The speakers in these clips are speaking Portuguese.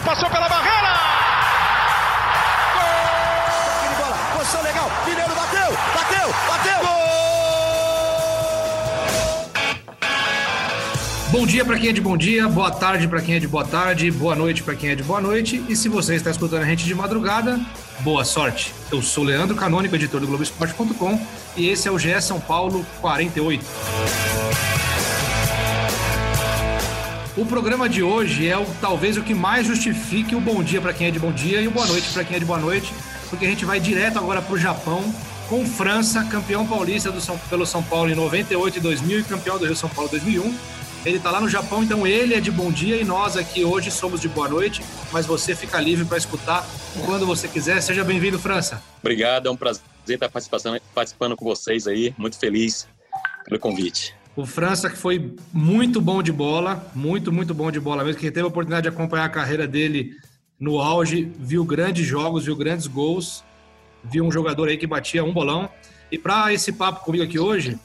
bola passou pela barreira! Gol! bola, posição legal, Mineiro bateu, bateu, bateu! Gol! Bom dia para quem é de bom dia, boa tarde para quem é de boa tarde, boa noite para quem é de boa noite. E se você está escutando a gente de madrugada, boa sorte. Eu sou Leandro Canônico, editor do Globoesporte.com, e esse é o GE São Paulo 48. O programa de hoje é o, talvez o que mais justifique o bom dia para quem é de bom dia e o boa noite para quem é de boa noite, porque a gente vai direto agora para o Japão com França, campeão paulista São, pelo São Paulo em 98 e 2000 e campeão do Rio São Paulo 2001 ele está lá no Japão, então ele é de bom dia e nós aqui hoje somos de boa noite, mas você fica livre para escutar quando você quiser. Seja bem-vindo, França. Obrigado, é um prazer estar participando, participando com vocês aí. Muito feliz pelo convite. O França que foi muito bom de bola, muito, muito bom de bola mesmo. Quem teve a oportunidade de acompanhar a carreira dele no auge, viu grandes jogos, viu grandes gols, viu um jogador aí que batia um bolão. E para esse papo comigo aqui hoje,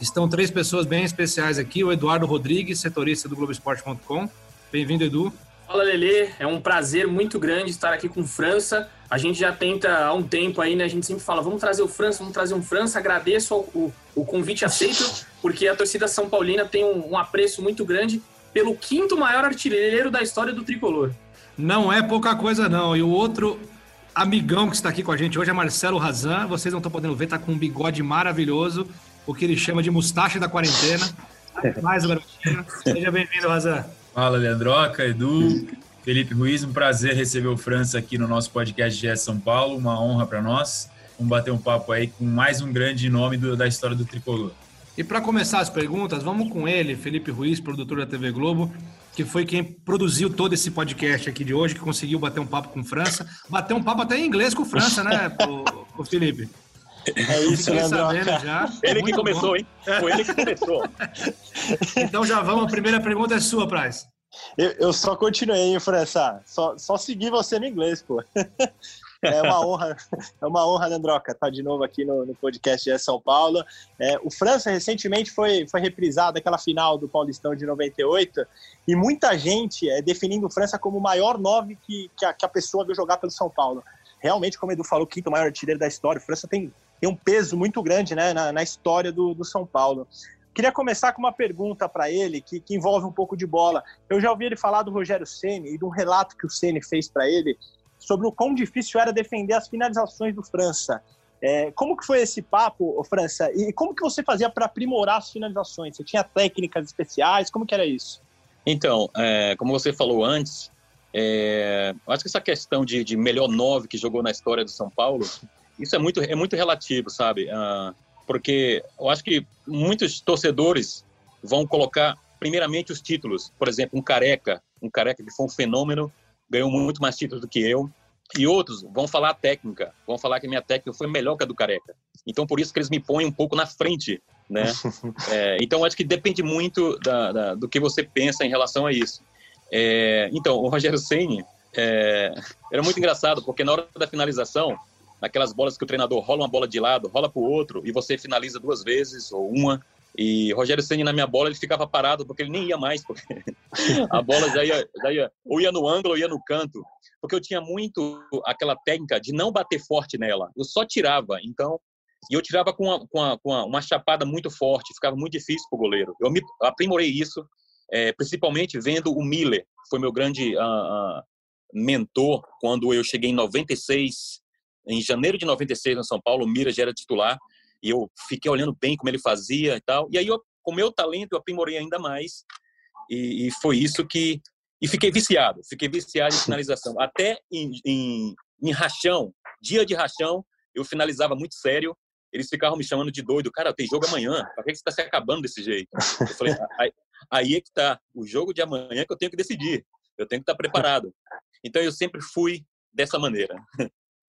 Estão três pessoas bem especiais aqui. O Eduardo Rodrigues, setorista do Globoesporte.com. Bem-vindo, Edu. Fala, Lele. É um prazer muito grande estar aqui com França. A gente já tenta há um tempo aí, né? A gente sempre fala, vamos trazer o França, vamos trazer um França. Agradeço o, o convite aceito, porque a torcida São Paulina tem um, um apreço muito grande pelo quinto maior artilheiro da história do tricolor. Não é pouca coisa, não. E o outro amigão que está aqui com a gente hoje é Marcelo Razan. Vocês não estão podendo ver, tá com um bigode maravilhoso o que ele chama de mustache da quarentena. Mais garotinho. Seja bem-vindo, Razan. Fala, Leandroca, Edu, Felipe Ruiz. Um prazer receber o França aqui no nosso podcast de São Paulo. Uma honra para nós. Vamos bater um papo aí com mais um grande nome do, da história do tricolor. E para começar as perguntas, vamos com ele, Felipe Ruiz, produtor da TV Globo, que foi quem produziu todo esse podcast aqui de hoje, que conseguiu bater um papo com França. Bater um papo até em inglês com França, né, o Felipe? É isso, Leandro. Já. Ele que começou, bom. hein? Foi ele que começou. então já vamos, a primeira pergunta é sua, Praz. Eu, eu só continuei, hein, França? Só, só segui você no inglês, pô. É uma honra, é uma honra, Leandroca, estar de novo aqui no, no podcast de São Paulo. É, o França recentemente foi, foi reprisado aquela final do Paulistão de 98 e muita gente é, definindo o França como o maior nove que, que, a, que a pessoa viu jogar pelo São Paulo. Realmente, como o Edu falou, o quinto maior artilheiro da história. O França tem tem um peso muito grande né, na, na história do, do São Paulo. Queria começar com uma pergunta para ele que, que, envolve um pouco de bola. Eu já ouvi ele falar do Rogério Ceni e de um relato que o Ceni fez para ele sobre o quão difícil era defender as finalizações do França. É, como que foi esse papo, França? E como que você fazia para aprimorar as finalizações? Você tinha técnicas especiais? Como que era isso? Então, é, como você falou antes, é, acho que essa questão de, de melhor nove que jogou na história do São Paulo isso é muito, é muito relativo, sabe? Uh, porque eu acho que muitos torcedores vão colocar, primeiramente, os títulos. Por exemplo, um Careca, um Careca que foi um fenômeno, ganhou muito mais títulos do que eu. E outros vão falar a técnica, vão falar que a minha técnica foi melhor que a do Careca. Então, por isso que eles me põem um pouco na frente, né? é, então, acho que depende muito da, da, do que você pensa em relação a isso. É, então, o Rogério Ceni é, era muito engraçado, porque na hora da finalização, naquelas bolas que o treinador rola uma bola de lado, rola para o outro e você finaliza duas vezes ou uma. E Rogério Ceni na minha bola ele ficava parado porque ele nem ia mais, porque a bola já ia, já ia ou ia no ângulo ou ia no canto, porque eu tinha muito aquela técnica de não bater forte nela, eu só tirava. Então e eu tirava com, com, com uma, chapada muito forte, ficava muito difícil para o goleiro. Eu me aprimorei isso, é, principalmente vendo o Miller, foi meu grande uh, uh, mentor quando eu cheguei em 96 em janeiro de 96 no São Paulo, o Mira já era titular e eu fiquei olhando bem como ele fazia e tal. E aí, eu, com meu talento, eu aprimorei ainda mais e, e foi isso que e fiquei viciado, fiquei viciado em finalização. Até em, em, em rachão, dia de rachão, eu finalizava muito sério. Eles ficavam me chamando de doido. Cara, tem jogo amanhã. Por que você está se acabando desse jeito? Eu falei, aí, aí é que tá. O jogo de amanhã é que eu tenho que decidir. Eu tenho que estar preparado. Então eu sempre fui dessa maneira.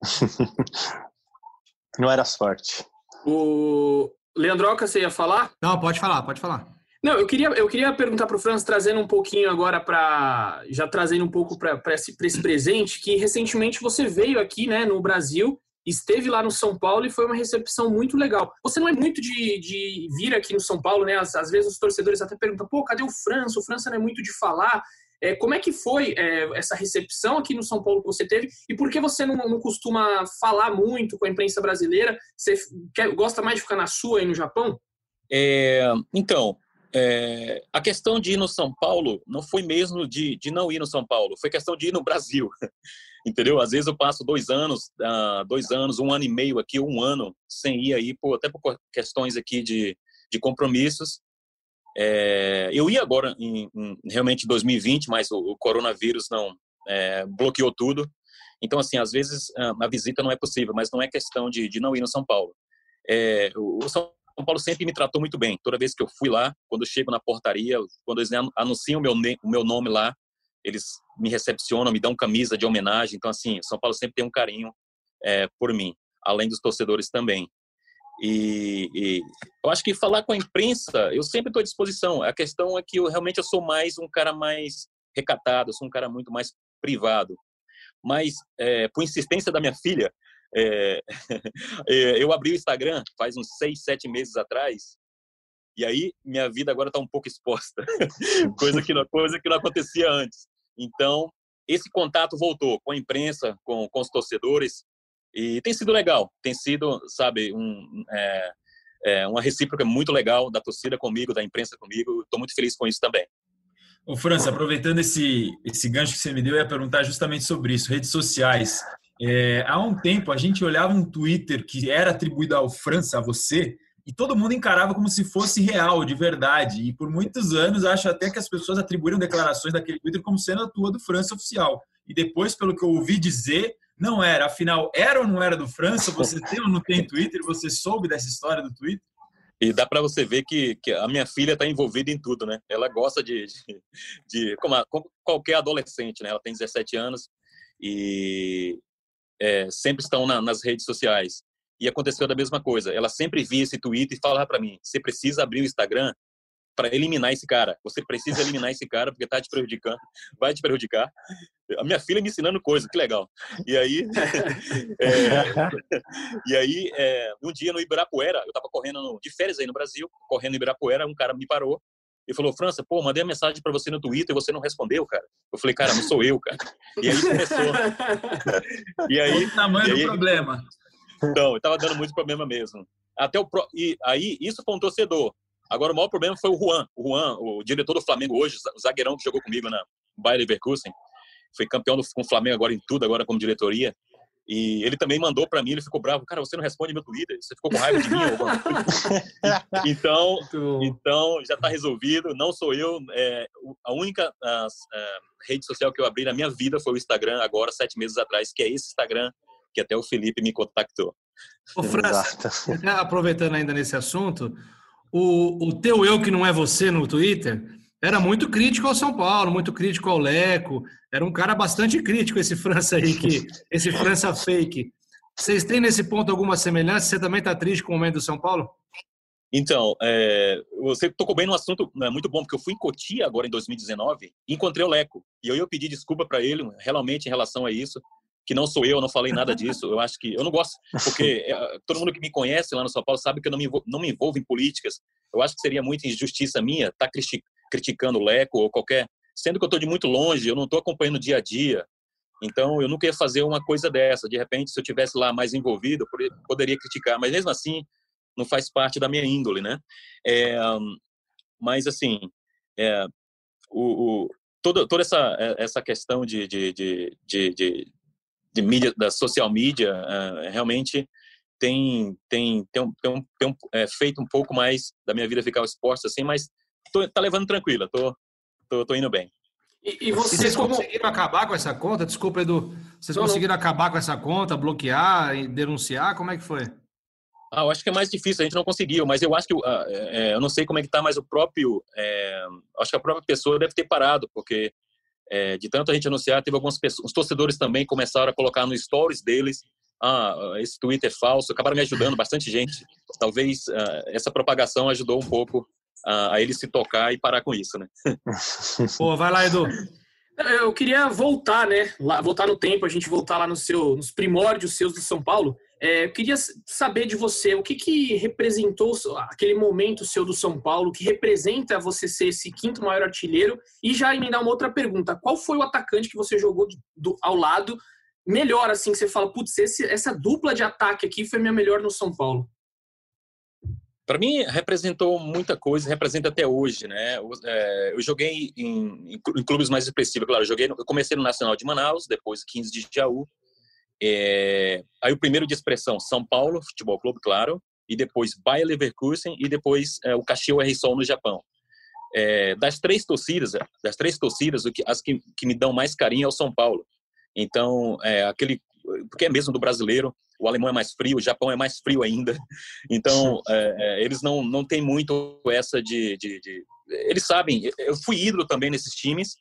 Não era sorte. O Leandroca, você ia falar? Não, pode falar, pode falar. Não, eu queria, eu queria perguntar para o Franz, trazendo um pouquinho agora para. Já trazendo um pouco para esse, esse presente, que recentemente você veio aqui né, no Brasil, esteve lá no São Paulo e foi uma recepção muito legal. Você não é muito de, de vir aqui no São Paulo, né? Às, às vezes os torcedores até perguntam, pô, cadê o França? O França não é muito de falar. É, como é que foi é, essa recepção aqui no São Paulo que você teve e por que você não, não costuma falar muito com a imprensa brasileira? Você quer, gosta mais de ficar na sua aí no Japão? É, então, é, a questão de ir no São Paulo não foi mesmo de, de não ir no São Paulo, foi questão de ir no Brasil. Entendeu? Às vezes eu passo dois anos, uh, dois anos, um ano e meio aqui, um ano sem ir aí, por, até por questões aqui de, de compromissos. É, eu ia agora em, em, realmente em 2020, mas o, o coronavírus não é, bloqueou tudo. Então, assim, às vezes a visita não é possível, mas não é questão de, de não ir no São Paulo. É, o São Paulo sempre me tratou muito bem. Toda vez que eu fui lá, quando eu chego na portaria, quando eles anunciam o meu, o meu nome lá, eles me recepcionam, me dão camisa de homenagem. Então, assim, São Paulo sempre tem um carinho é, por mim, além dos torcedores também. E, e, eu acho que falar com a imprensa, eu sempre estou à disposição. A questão é que eu realmente eu sou mais um cara mais recatado, eu sou um cara muito mais privado. Mas, é, por insistência da minha filha, é, é, eu abri o Instagram faz uns seis, sete meses atrás, e aí minha vida agora está um pouco exposta, coisa, que não, coisa que não acontecia antes. Então, esse contato voltou com a imprensa, com, com os torcedores, e tem sido legal, tem sido, sabe, um, é, é uma recíproca muito legal da torcida comigo, da imprensa comigo, estou muito feliz com isso também. Ô, França, aproveitando esse, esse gancho que você me deu, eu ia perguntar justamente sobre isso, redes sociais. É, há um tempo, a gente olhava um Twitter que era atribuído ao França, a você, e todo mundo encarava como se fosse real, de verdade. E por muitos anos, acho até que as pessoas atribuíram declarações daquele Twitter como sendo a tua do França oficial. E depois, pelo que eu ouvi dizer, não era. Afinal, era ou não era do França? Você tem ou não tem Twitter? Você soube dessa história do Twitter? E dá para você ver que, que, a minha filha está envolvida em tudo, né? Ela gosta de, de, de como, a, como, qualquer adolescente, né? Ela tem 17 anos e é, sempre estão na, nas redes sociais. E aconteceu da mesma coisa. Ela sempre via esse tweet e falava para mim: você precisa abrir o Instagram para eliminar esse cara. Você precisa eliminar esse cara porque tá te prejudicando, vai te prejudicar. A minha filha me ensinando coisa, que legal. E aí, é, e aí é, um dia no Ibirapuera, eu tava correndo no, de férias aí no Brasil, correndo no Ibirapuera, um cara me parou e falou: França, pô, mandei uma mensagem para você no Twitter e você não respondeu, cara. Eu falei: cara, não sou eu, cara. E aí começou. e aí. O tamanho do problema. Então, eu tava dando muito problema mesmo. Até o pro... E aí, isso foi um torcedor. Agora, o maior problema foi o Juan. O Juan, o diretor do Flamengo hoje, o zagueirão que jogou comigo na Bayer Leverkusen. Foi campeão do, com o Flamengo agora em tudo, agora como diretoria. E ele também mandou para mim, ele ficou bravo, cara, você não responde meu Twitter, você ficou com raiva de mim? então, então já está resolvido, não sou eu. É, a única a, a, rede social que eu abri na minha vida foi o Instagram, agora, sete meses atrás, que é esse Instagram que até o Felipe me contactou. Ô, França, aproveitando ainda nesse assunto, o, o teu eu que não é você no Twitter era muito crítico ao São Paulo, muito crítico ao Leco. Era um cara bastante crítico esse França aí, que, esse França fake. Vocês têm nesse ponto alguma semelhança? Você também está triste com o momento do São Paulo? Então, é, você tocou bem no assunto é muito bom, porque eu fui em Cotia agora em 2019 e encontrei o Leco. E eu, eu pedi desculpa para ele, realmente, em relação a isso, que não sou eu, não falei nada disso. Eu acho que. Eu não gosto, porque é, todo mundo que me conhece lá no São Paulo sabe que eu não me, envolvo, não me envolvo em políticas. Eu acho que seria muita injustiça minha estar tá criticando o Leco ou qualquer. Sendo que eu estou de muito longe, eu não estou acompanhando o dia a dia. Então, eu nunca ia fazer uma coisa dessa. De repente, se eu tivesse lá mais envolvido, eu poderia criticar. Mas mesmo assim, não faz parte da minha índole, né? É, mas, assim, é, o, o, toda, toda essa, essa questão de, de, de, de, de, mídia, da social media, uh, realmente tem, tem, tem, tem, tem é, feito um pouco mais da minha vida ficar exposta, assim, mas tô, tá levando tranquila, tô, tô, tô indo bem. E, e vocês, vocês como... conseguiram acabar com essa conta? Desculpa, Edu. Vocês não, conseguiram não. acabar com essa conta, bloquear e denunciar? Como é que foi? Ah, eu acho que é mais difícil, a gente não conseguiu, mas eu acho que, uh, é, eu não sei como é que tá, mas o próprio, é, acho que a própria pessoa deve ter parado, porque é, de tanto a gente anunciar, teve algumas pessoas, os torcedores também começaram a colocar no stories deles, ah, esse Twitter é falso, acabaram me ajudando, bastante gente. Talvez uh, essa propagação ajudou um pouco a, a ele se tocar e parar com isso, né? Pô, vai lá, Edu. Eu queria voltar, né? Lá, voltar no tempo, a gente voltar lá no seu, nos primórdios seus do São Paulo. É, eu queria saber de você o que, que representou aquele momento seu do São Paulo, que representa você ser esse quinto maior artilheiro. E já emendar uma outra pergunta: qual foi o atacante que você jogou do, ao lado melhor, assim, que você fala, putz, esse, essa dupla de ataque aqui foi minha melhor no São Paulo? Para mim, representou muita coisa, representa até hoje, né? Eu, é, eu joguei em, em, clubes mais expressivos, claro. Eu, joguei, eu comecei no Nacional de Manaus, depois 15 de Jaú. É, aí o primeiro de expressão, São Paulo Futebol Clube, claro. E depois Bayer Leverkusen e depois é, o Caxias R-Sol no Japão. É, das três torcidas, das três torcidas, o que, as que, que me dão mais carinho é o São Paulo. Então, é, aquele, porque é mesmo do brasileiro, o alemão é mais frio, o Japão é mais frio ainda. Então, é, é, eles não, não têm muito essa de, de, de, Eles sabem, eu fui ídolo também nesses times,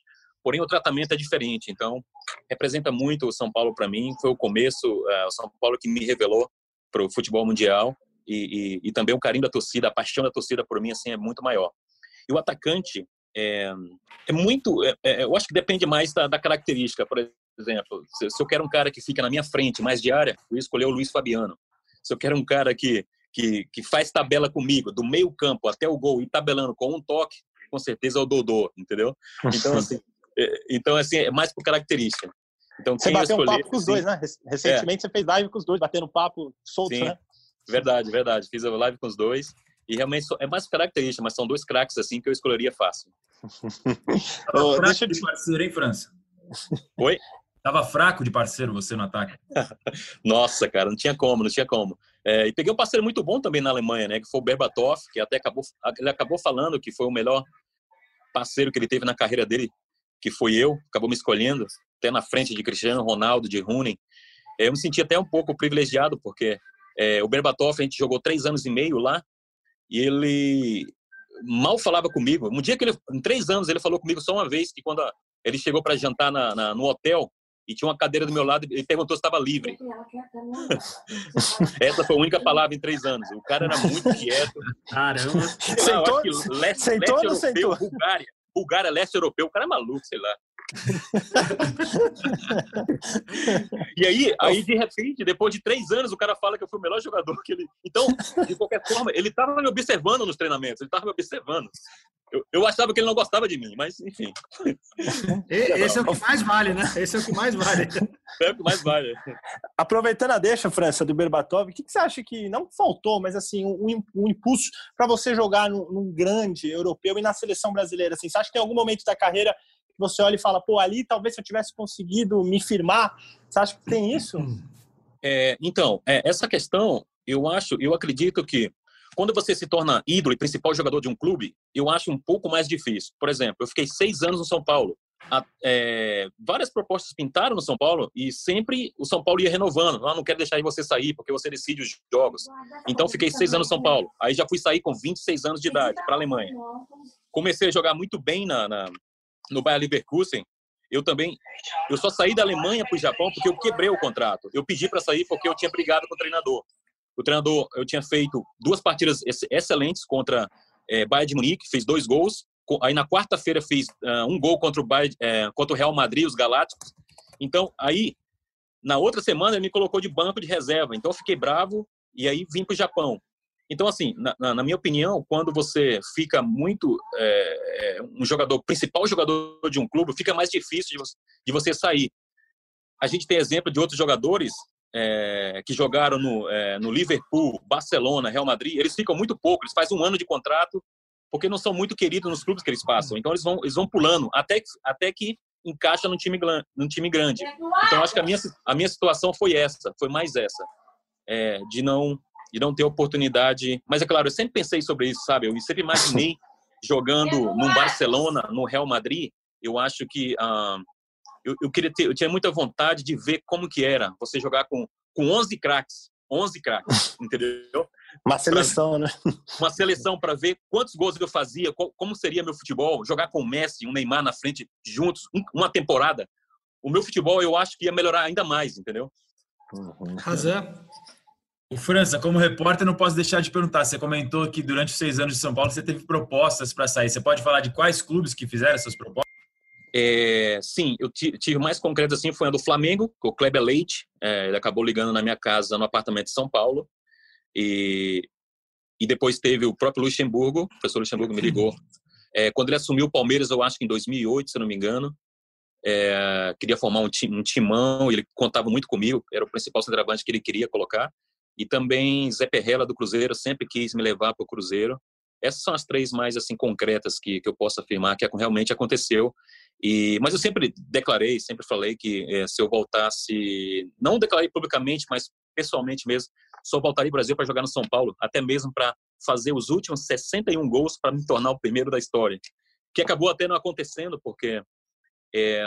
porém o tratamento é diferente. Então, representa muito o São Paulo para mim. Foi o começo, é, o São Paulo que me revelou para o futebol mundial. E, e, e, também o carinho da torcida, a paixão da torcida por mim assim é muito maior. E o atacante é, é muito, é, é eu acho que depende mais da, da característica. Por exemplo, se, se eu quero um cara que fica na minha frente, mais de área, eu escolher o Luiz Fabiano. Se eu quero um cara que, que, que faz tabela comigo, do meio campo até o gol e tabelando com um toque, com certeza é o Dodô, entendeu? Então, assim, então, assim é mais por característica. Então, você bateu um papo com os dois, né? Recentemente é. você fez live com os dois, batendo papo solto, Sim, né? Verdade, verdade. Fiz a live com os dois. E realmente é mais característica, mas são dois craques assim que eu escolheria fácil. oh, deixa eu de parceiro, hein, França? Oi? Tava fraco de parceiro você no ataque. Nossa, cara, não tinha como, não tinha como. É, e peguei um parceiro muito bom também na Alemanha, né? Que foi o Berbatov, que até acabou, ele acabou falando que foi o melhor parceiro que ele teve na carreira dele, que foi eu, acabou me escolhendo, até na frente de Cristiano Ronaldo, de Rooney. Eu me senti até um pouco privilegiado, porque é, o Berbatov, a gente jogou três anos e meio lá, e ele mal falava comigo. Um dia que ele, em três anos, ele falou comigo só uma vez, que quando ele chegou para jantar na, na, no hotel, e tinha uma cadeira do meu lado e perguntou se estava livre. Essa foi a única palavra em três anos. O cara era muito quieto. Caramba. Sentou, leste, sentou leste europeu, sentou? Bulgária. Bulgária, leste europeu. O cara é maluco, sei lá. e aí, aí, de repente, depois de três anos, o cara fala que eu fui o melhor jogador que ele. Então, de qualquer forma, ele estava me observando nos treinamentos, ele estava me observando. Eu, eu, achava que ele não gostava de mim, mas enfim. Esse é o que mais vale, né? Esse é o que mais vale. É o que mais vale. Aproveitando a deixa, França, do Berbatov, o que, que você acha que não faltou, mas assim, um, um impulso para você jogar num, num, grande europeu e na seleção brasileira? Assim, você acha que tem algum momento da carreira que você olha e fala, pô, ali talvez se eu tivesse conseguido me firmar? Você acha que tem isso? É, então, é, essa questão, eu acho, eu acredito que quando você se torna ídolo e principal jogador de um clube, eu acho um pouco mais difícil. Por exemplo, eu fiquei seis anos no São Paulo. A, é, várias propostas pintaram no São Paulo e sempre o São Paulo ia renovando. Ah, não quero deixar você sair porque você decide os jogos. Então fiquei seis anos no São Paulo. Aí já fui sair com 26 anos de idade para a Alemanha. Comecei a jogar muito bem na, na no Bayer Leverkusen. Eu também, eu só saí da Alemanha para o Japão porque eu quebrei o contrato. Eu pedi para sair porque eu tinha brigado com o treinador. O treinador, eu tinha feito duas partidas excelentes contra é, Bayern de Munique, fez dois gols. Aí na quarta-feira fiz uh, um gol contra o, Bayern, é, contra o Real Madrid, os Galácticos. Então, aí, na outra semana, ele me colocou de banco de reserva. Então, eu fiquei bravo e aí vim para o Japão. Então, assim, na, na, minha opinião, quando você fica muito é, um jogador, principal jogador de um clube, fica mais difícil de você, de você sair. A gente tem exemplo de outros jogadores é, que jogaram no, é, no Liverpool, Barcelona, Real Madrid, eles ficam muito pouco, eles fazem um ano de contrato, porque não são muito queridos nos clubes que eles passam. Então eles vão, eles vão pulando até, até que encaixa num time, num time grande. Então acho que a minha, a minha situação foi essa, foi mais essa, é, de não de não ter oportunidade. Mas é claro, eu sempre pensei sobre isso, sabe? Eu sempre imaginei jogando no Barcelona, no Real Madrid. Eu acho que ah, eu, eu, queria ter, eu tinha muita vontade de ver como que era você jogar com, com 11 craques, 11 craques, entendeu? Uma seleção, pra, né? Uma seleção para ver quantos gols eu fazia, qual, como seria meu futebol, jogar com o Messi, um Neymar na frente juntos, um, uma temporada. O meu futebol eu acho que ia melhorar ainda mais, entendeu? Uhum. Razão. O França, como repórter, não posso deixar de perguntar. Você comentou que durante os seis anos de São Paulo você teve propostas para sair. Você pode falar de quais clubes que fizeram essas propostas? É, sim, eu tive mais concreto assim foi a do Flamengo, com o Kleber Leite, é, ele acabou ligando na minha casa no apartamento de São Paulo e, e depois teve o próprio Luxemburgo, o professor Luxemburgo me ligou é, quando ele assumiu o Palmeiras, eu acho que em 2008, se não me engano, é, queria formar um, tim, um timão, ele contava muito comigo, era o principal centroavante que ele queria colocar. E também Zé Perrella do Cruzeiro sempre quis me levar para o Cruzeiro. Essas são as três mais assim concretas que, que eu posso afirmar que realmente aconteceu. E, mas eu sempre declarei, sempre falei que é, se eu voltasse, não declarei publicamente, mas pessoalmente mesmo, só voltaria ao Brasil para jogar no São Paulo, até mesmo para fazer os últimos 61 gols para me tornar o primeiro da história, que acabou até não acontecendo porque é,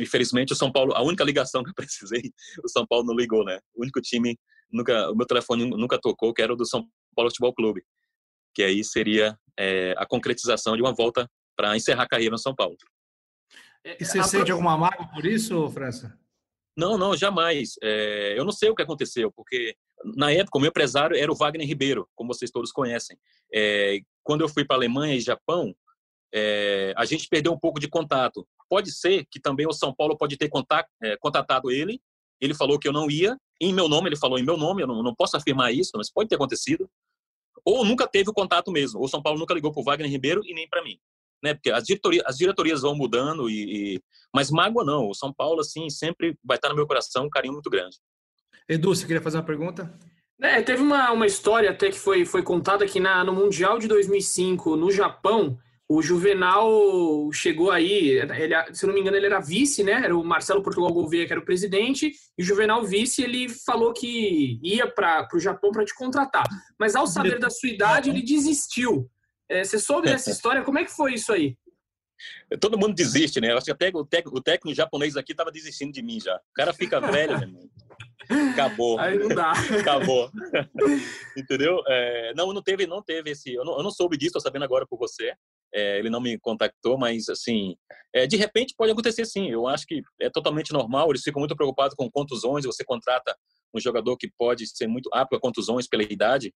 infelizmente o São Paulo, a única ligação que eu precisei, o São Paulo não ligou, né? O único time nunca, o meu telefone nunca tocou, que era o do São Paulo Futebol Clube, que aí seria é, a concretização de uma volta para encerrar a carreira no São Paulo. E você sente alguma mágoa por isso, França? Não, não, jamais. É, eu não sei o que aconteceu, porque na época o meu empresário era o Wagner Ribeiro, como vocês todos conhecem. É, quando eu fui para Alemanha e Japão, é, a gente perdeu um pouco de contato. Pode ser que também o São Paulo pode ter contato, é, contatado ele. Ele falou que eu não ia. Em meu nome, ele falou em meu nome. Eu não, não posso afirmar isso, mas pode ter acontecido. Ou nunca teve o contato mesmo. O São Paulo nunca ligou para o Wagner Ribeiro e nem para mim né? Porque as diretorias, as diretorias vão mudando e, e, mas mágoa não. O São Paulo assim sempre vai estar no meu coração um carinho muito grande. Edu, você queria fazer uma pergunta? É, teve uma, uma história até que foi, foi contada aqui na, no Mundial de 2005 no Japão. O Juvenal chegou aí, ele, se não me engano, ele era vice, né? Era o Marcelo Portugal Gouveia que era o presidente, e o Juvenal vice, ele falou que ia para o Japão para te contratar. Mas ao saber da sua idade, ele desistiu. É, você soube dessa história? Como é que foi isso aí? Todo mundo desiste, né? Eu acho que até o, tec, o técnico japonês aqui estava desistindo de mim já. O cara fica velho, meu irmão. Acabou. Aí não dá. Acabou. Entendeu? É, não, não teve, não teve esse. Eu não, eu não soube disso, tô sabendo agora por você. É, ele não me contactou, mas assim, é, de repente pode acontecer sim. Eu acho que é totalmente normal. Eles ficam muito preocupados com contusões. Você contrata um jogador que pode ser muito apto a contusões pela idade.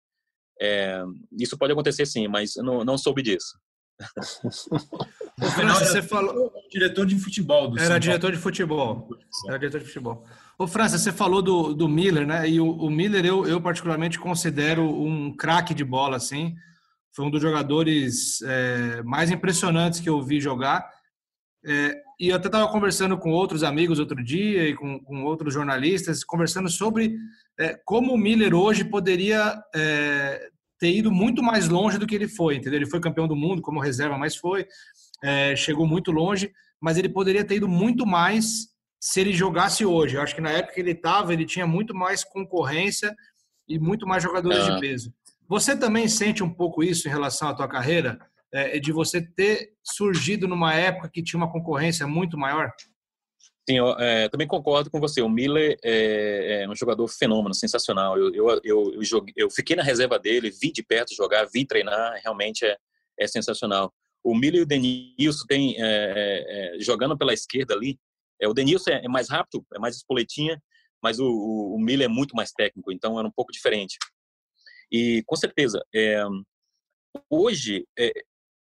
É, isso pode acontecer sim, mas não, não soube disso. França, você falou diretor de futebol do Era diretor de futebol. Era diretor de futebol. Ô, França, você falou do, do Miller, né? E o, o Miller eu, eu particularmente considero um craque de bola, assim. Foi um dos jogadores é, mais impressionantes que eu vi jogar. É, e eu até estava conversando com outros amigos outro dia e com, com outros jornalistas, conversando sobre é, como o Miller hoje poderia é, ter ido muito mais longe do que ele foi, entendeu? Ele foi campeão do mundo como reserva, mas foi, é, chegou muito longe, mas ele poderia ter ido muito mais se ele jogasse hoje. Eu acho que na época que ele estava, ele tinha muito mais concorrência e muito mais jogadores de peso. Você também sente um pouco isso em relação à tua carreira? É, de você ter surgido numa época que tinha uma concorrência muito maior? Sim, eu é, também concordo com você. O Miller é, é um jogador fenômeno, sensacional. Eu, eu, eu, eu, joguei, eu, fiquei na reserva dele, vi de perto jogar, vi treinar, realmente é, é sensacional. O Miller e o Denilson tem, é, é, jogando pela esquerda ali, o Denilson é, mais rápido, é mais espoletinha, mas o, o, o, Miller é muito mais técnico, então era um pouco diferente. E com certeza, hoje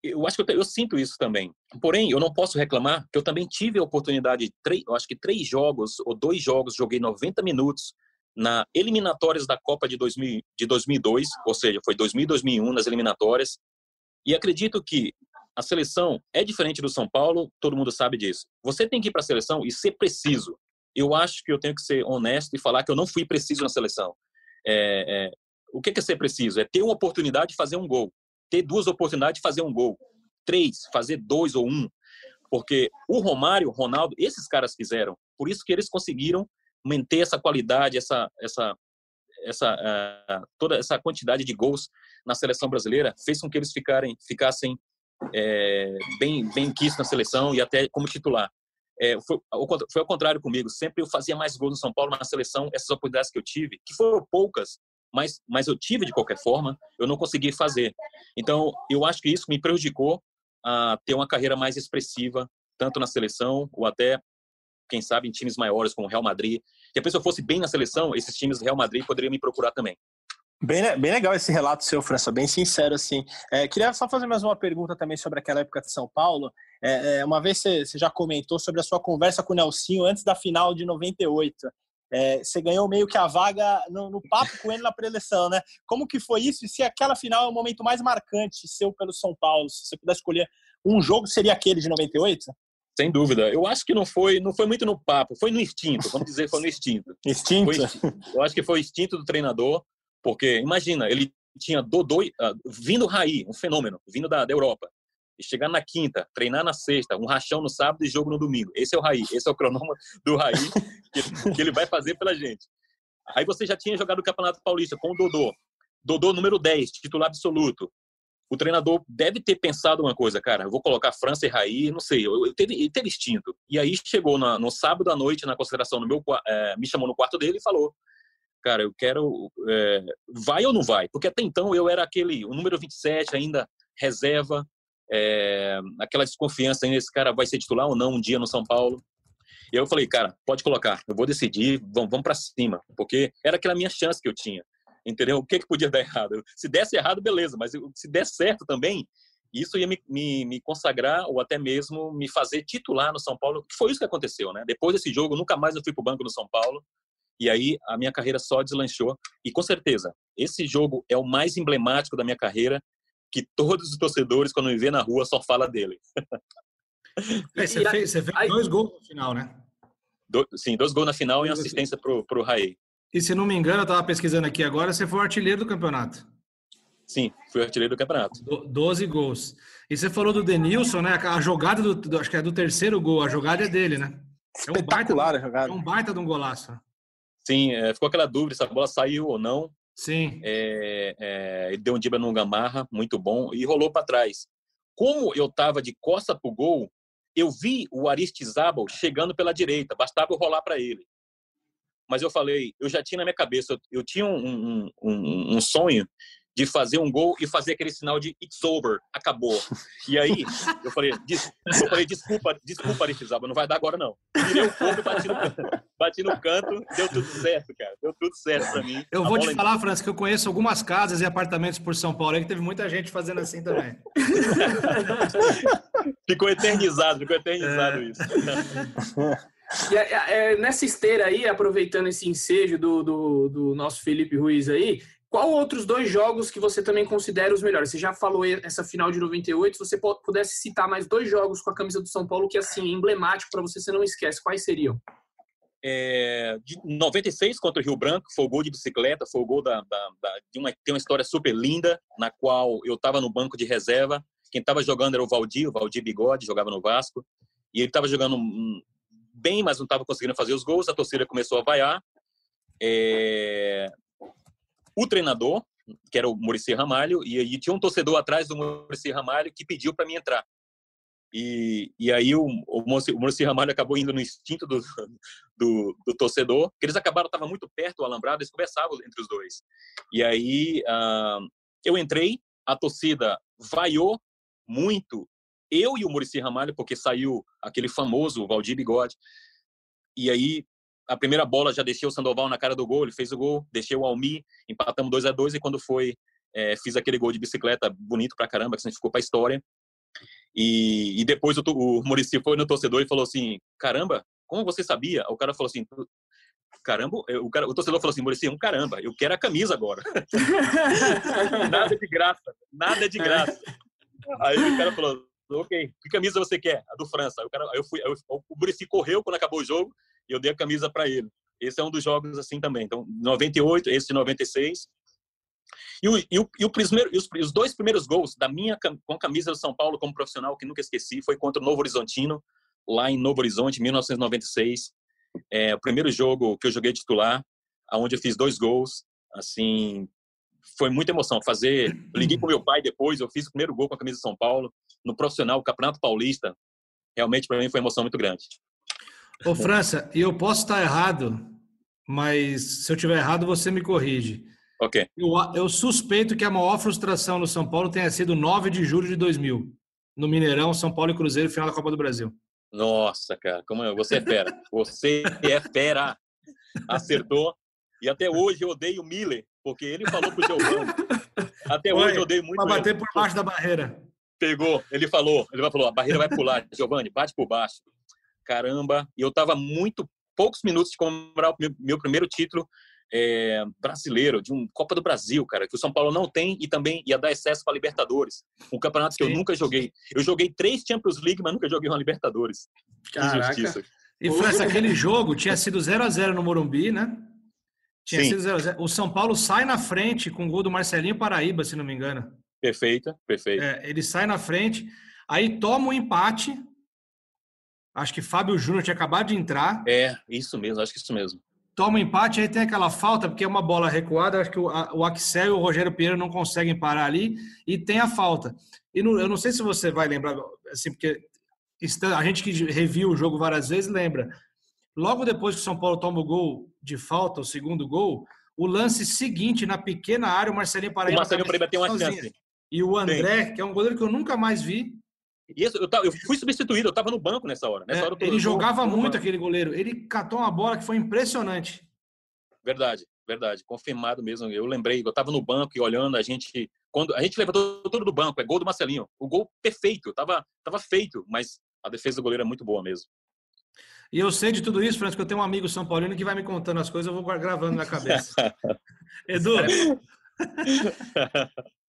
eu acho que eu, eu, sinto isso também. Porém, eu não posso reclamar que eu também tive a oportunidade de três, eu acho que três jogos ou dois jogos joguei 90 minutos na eliminatórias da Copa de, 2000, de 2002, ou seja, foi 2000 2001 nas eliminatórias. E acredito que a seleção é diferente do São Paulo, todo mundo sabe disso. Você tem que ir para a seleção e ser preciso. Eu acho que eu tenho que ser honesto e falar que eu não fui preciso na seleção. É, é, o que é ser preciso? É ter uma oportunidade de fazer um gol ter duas oportunidades de fazer um gol. Três, fazer dois ou um. Porque o Romário, Ronaldo, esses caras fizeram. Por isso que eles conseguiram manter essa qualidade, essa, essa, essa, uh, toda essa quantidade de gols na seleção brasileira, fez com que eles ficarem, ficassem é, bem, bem quistos na seleção e até como titular. É, foi, foi ao contrário comigo. Sempre eu fazia mais gols no São Paulo na seleção. Essas oportunidades que eu tive, que foram poucas, mas, mas eu tive de qualquer forma, eu não consegui fazer. Então, eu acho que isso me prejudicou a ter uma carreira mais expressiva, tanto na seleção ou até, quem sabe, em times maiores como o Real Madrid. Depois, se eu fosse bem na seleção, esses times Real Madrid poderiam me procurar também. Bem, bem legal esse relato seu, França, bem sincero, assim. É, queria só fazer mais uma pergunta também sobre aquela época de São Paulo. É, é uma vez você, já comentou sobre a sua conversa com o Nelsinho antes da final de 98. É, você ganhou meio que a vaga no, no, papo com ele na preleção, né? Como que foi isso? E se aquela final é o momento mais marcante seu pelo São Paulo? Se você pudesse escolher um jogo, seria aquele de 98? Sem dúvida. Eu acho que não foi, não foi muito no papo, foi no instinto, vamos dizer, foi no instinto. instinto? Foi, eu acho que foi o instinto do treinador, porque imagina, ele tinha Dodô, uh, vindo Raí, um fenômeno, vindo da, da Europa chegar na quinta, treinar na sexta, um rachão no sábado e jogo no domingo. Esse é o Raí, esse é o cronômetro do Raí que, que ele vai fazer pela gente. Aí você já tinha jogado o Campeonato Paulista com o Dodô. Dodô número 10, titular absoluto. O treinador deve ter pensado uma coisa, cara, eu vou colocar França e Raí, não sei, eu, eu teve, ele teve instinto. E aí chegou na, no sábado à noite, na consideração no meu, é, me chamou no quarto dele e falou, cara, eu quero, é, vai ou não vai? Porque até então eu era aquele, o número 27 ainda, reserva, é, aquela desconfiança ainda, esse cara vai ser titular ou não um dia no São Paulo. E eu falei, cara, pode colocar, eu vou decidir, vamos, vamos para cima, porque era aquela minha chance que eu tinha, entendeu? O que, que podia dar errado? Se desse errado, beleza, mas se desse certo também, isso ia me, me, me, consagrar ou até mesmo me fazer titular no São Paulo, que foi isso que aconteceu, né? Depois desse jogo, nunca mais eu fui para o banco no São Paulo, e aí a minha carreira só deslanchou. E com certeza, esse jogo é o mais emblemático da minha carreira que todos os torcedores, quando me vê na rua, só fala dele. É, você, fez, você, fez, aí, dois gols no final, né? Do, sim, dois gols na final e assistência pro, pro Raí. E se não me engano, eu estava pesquisando aqui agora, você foi o artilheiro do campeonato. Sim, fui artilheiro do campeonato. Do, 12 gols. E você falou do Denilson, né? A jogada do, do, acho que é do terceiro gol, a jogada é dele, né? Espetacular é um baita, a jogada. É um baita de um golaço. Sim, é, ficou aquela dúvida se a bola saiu ou não. Sim. É, é, ele deu um diba no Gamarra, muito bom, e rolou para trás. Como eu estava de costa pro gol, eu vi o Aristizabal chegando pela direita, bastava eu rolar para ele. Mas eu falei, eu já tinha na minha cabeça, eu, eu tinha um, um, um, um sonho de fazer um gol e fazer aquele sinal de it's over, acabou. E aí, eu falei, des, eu falei desculpa, desculpa, Aristizaba, não vai dar agora não. Tirei o corpo e bati no, bati no canto, deu tudo certo, cara. Deu tudo certo pra mim. Eu vou te falar, França, que eu conheço algumas casas e apartamentos por São Paulo aí que teve muita gente fazendo assim também. ficou eternizado, ficou eternizado é. isso. E é, é, nessa esteira aí, aproveitando esse ensejo do, do, do, nosso Felipe Ruiz aí, qual outros dois jogos que você também considera os melhores? Você já falou essa final de 98, se você pudesse citar mais dois jogos com a camisa do São Paulo que, assim, é emblemático para você, você não esquece, quais seriam? É, de 96 contra o Rio Branco, foi o gol de bicicleta, foi o gol da, da, da de uma, tem uma história super linda, na qual eu estava no banco de reserva, quem estava jogando era o Valdir, o Valdir Bigode, jogava no Vasco, e ele estava jogando bem, mas não estava conseguindo fazer os gols, a torcida começou a vaiar, é, o treinador, que era o Murici Ramalho, e aí tinha um torcedor atrás do Murici Ramalho que pediu para mim entrar. E, e aí o, o, Murici Ramalho acabou indo no instinto do, do, do torcedor, que eles acabaram, estava muito perto do alambrado, eles conversavam entre os dois. E aí uh, eu entrei, a torcida vaiou muito eu e o Murici Ramalho, porque saiu aquele famoso Valdir Bigode. E aí a primeira bola já deixei o Sandoval na cara do gol, ele fez o gol, deixei o Almi, empatamos 2 a 2 e quando foi, é, fiz aquele gol de bicicleta bonito pra caramba, que ficou pra história. E, e depois o, o Murici foi no torcedor e falou assim: caramba, como você sabia? O cara falou assim: caramba, o, cara, o torcedor falou assim: Murici, um caramba, eu quero a camisa agora. nada de graça, nada de graça. Aí o cara falou: ok, que camisa você quer? A do França. Aí, o cara, aí eu fui, aí eu, o Murici correu quando acabou o jogo e eu dei a camisa para ele. Esse é um dos jogos assim também. Então, 98, esse de 96. E, o, e, o, e, o primeiro, e os, os, dois primeiros gols da minha com a camisa do São Paulo como profissional, que nunca esqueci, foi contra o Novo Horizontino, lá em Novo Horizonte, 1996. É, o primeiro jogo que eu joguei titular, aonde eu fiz dois gols. Assim, foi muita emoção. Fazer, liguei com meu pai depois, eu fiz o primeiro gol com a camisa do São Paulo no profissional, Campeonato Paulista. Realmente para mim foi uma emoção muito grande. Ô, França, e eu posso estar errado, mas se eu tiver errado, você me corrige. Ok. Eu, eu suspeito que a maior frustração no São Paulo tenha sido 9 de julho de 2000, no Mineirão, São Paulo e Cruzeiro, final da Copa do Brasil. Nossa, cara, como é? você é fera. Você é fera. Acertou. E até hoje eu odeio o Miller, porque ele falou pro Giovanni. Até Foi, hoje eu odeio muito Pra bater ele. por baixo da barreira. Pegou, ele falou, ele falou, a barreira vai pular, Giovanni, bate por baixo. Caramba, e eu tava muito poucos minutos de comemorar o meu, meu primeiro título é, brasileiro, de um Copa do Brasil, cara, que o São Paulo não tem e também ia dar excesso para Libertadores. Um campeonato que Sim. eu nunca joguei. Eu joguei três Champions League, mas nunca joguei uma Libertadores. Caraca. Injustiça. E França, aquele jogo tinha sido 0 a 0 no Morumbi, né? Tinha Sim. sido 0 a 0 O São Paulo sai na frente com o gol do Marcelinho Paraíba, se não me engano. Perfeita, perfeito. É, ele sai na frente, aí toma o um empate. Acho que Fábio Júnior tinha acabado de entrar. É, isso mesmo, acho que isso mesmo toma um empate, aí tem aquela falta, porque é uma bola recuada, acho que o, a, o Axel e o Rogério Pinheiro não conseguem parar ali, e tem a falta. E eu não sei se você vai lembrar, assim, porque a gente que reviu o jogo várias vezes lembra. Logo depois que o São Paulo toma o gol de falta, o segundo gol, o lance seguinte, na pequena área, o Marcelinho Paraíba... O Marcelinho Paraíba tem uma chance. E o André, Sim. que é um goleiro que eu nunca mais vi, isso, eu, eu, fui substituído, eu estava no banco nessa hora. Nessa é, hora ele jogava muito aquele goleiro. Ele catou uma bola que foi impressionante. Verdade, verdade. Confirmado mesmo. Eu lembrei, eu estava no banco e olhando, a gente. Quando a gente levantou tudo do banco, é gol do Marcelinho. O gol perfeito, tava, tava feito, mas a defesa do goleiro é muito boa mesmo. E eu sei de tudo isso, Francisco, eu tenho um amigo São Paulino que vai me contando as coisas, eu vou gravando na cabeça. Edu.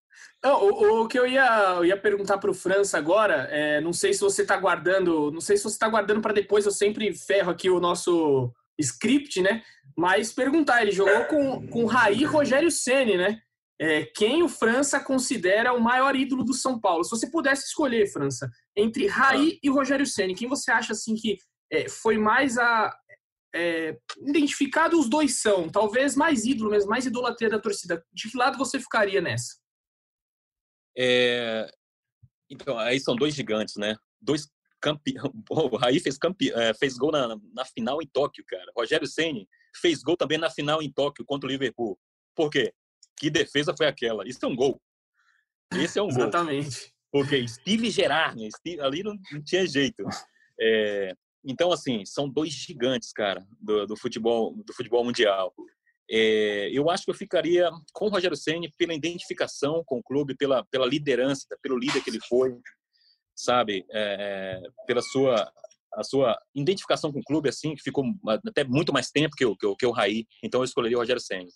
Não, o, o, que eu ia, eu ia perguntar para o França agora, é, não sei se você está guardando, não sei se você está guardando para depois, eu sempre ferro aqui o nosso script, né? Mas perguntar, ele jogou com, com Raí Rogério Ceni, né? É, quem o França considera o maior ídolo do São Paulo? Se você pudesse escolher, França, entre Raí ah. e Rogério Ceni, quem você acha assim que é, foi mais a é, identificado os dois são, talvez mais ídolo mesmo, mais idolatria da torcida. De que lado você ficaria nessa? É, então, aí são dois gigantes, né? Dois campeões. O Raí fez, campe... É, fez gol na, na final em Tóquio, cara. Rogério Ceni fez gol também na final em Tóquio contra o Liverpool. Por quê? Que defesa foi aquela? Isso é um gol. Esse é um gol. Exatamente. Porque Steve Gerrard, né? Steve, ali não, não, tinha jeito. É, então, assim, são dois gigantes, cara, do, do futebol do futebol mundial. É, eu acho que eu ficaria com o Rogério Ceni pela identificação com o clube, pela, pela liderança, pelo líder que ele foi, sabe? É, pela sua a sua identificação com o clube, assim, que ficou até muito mais tempo que o, que o, que o Raí. Então eu escolheria o Rogério Senna.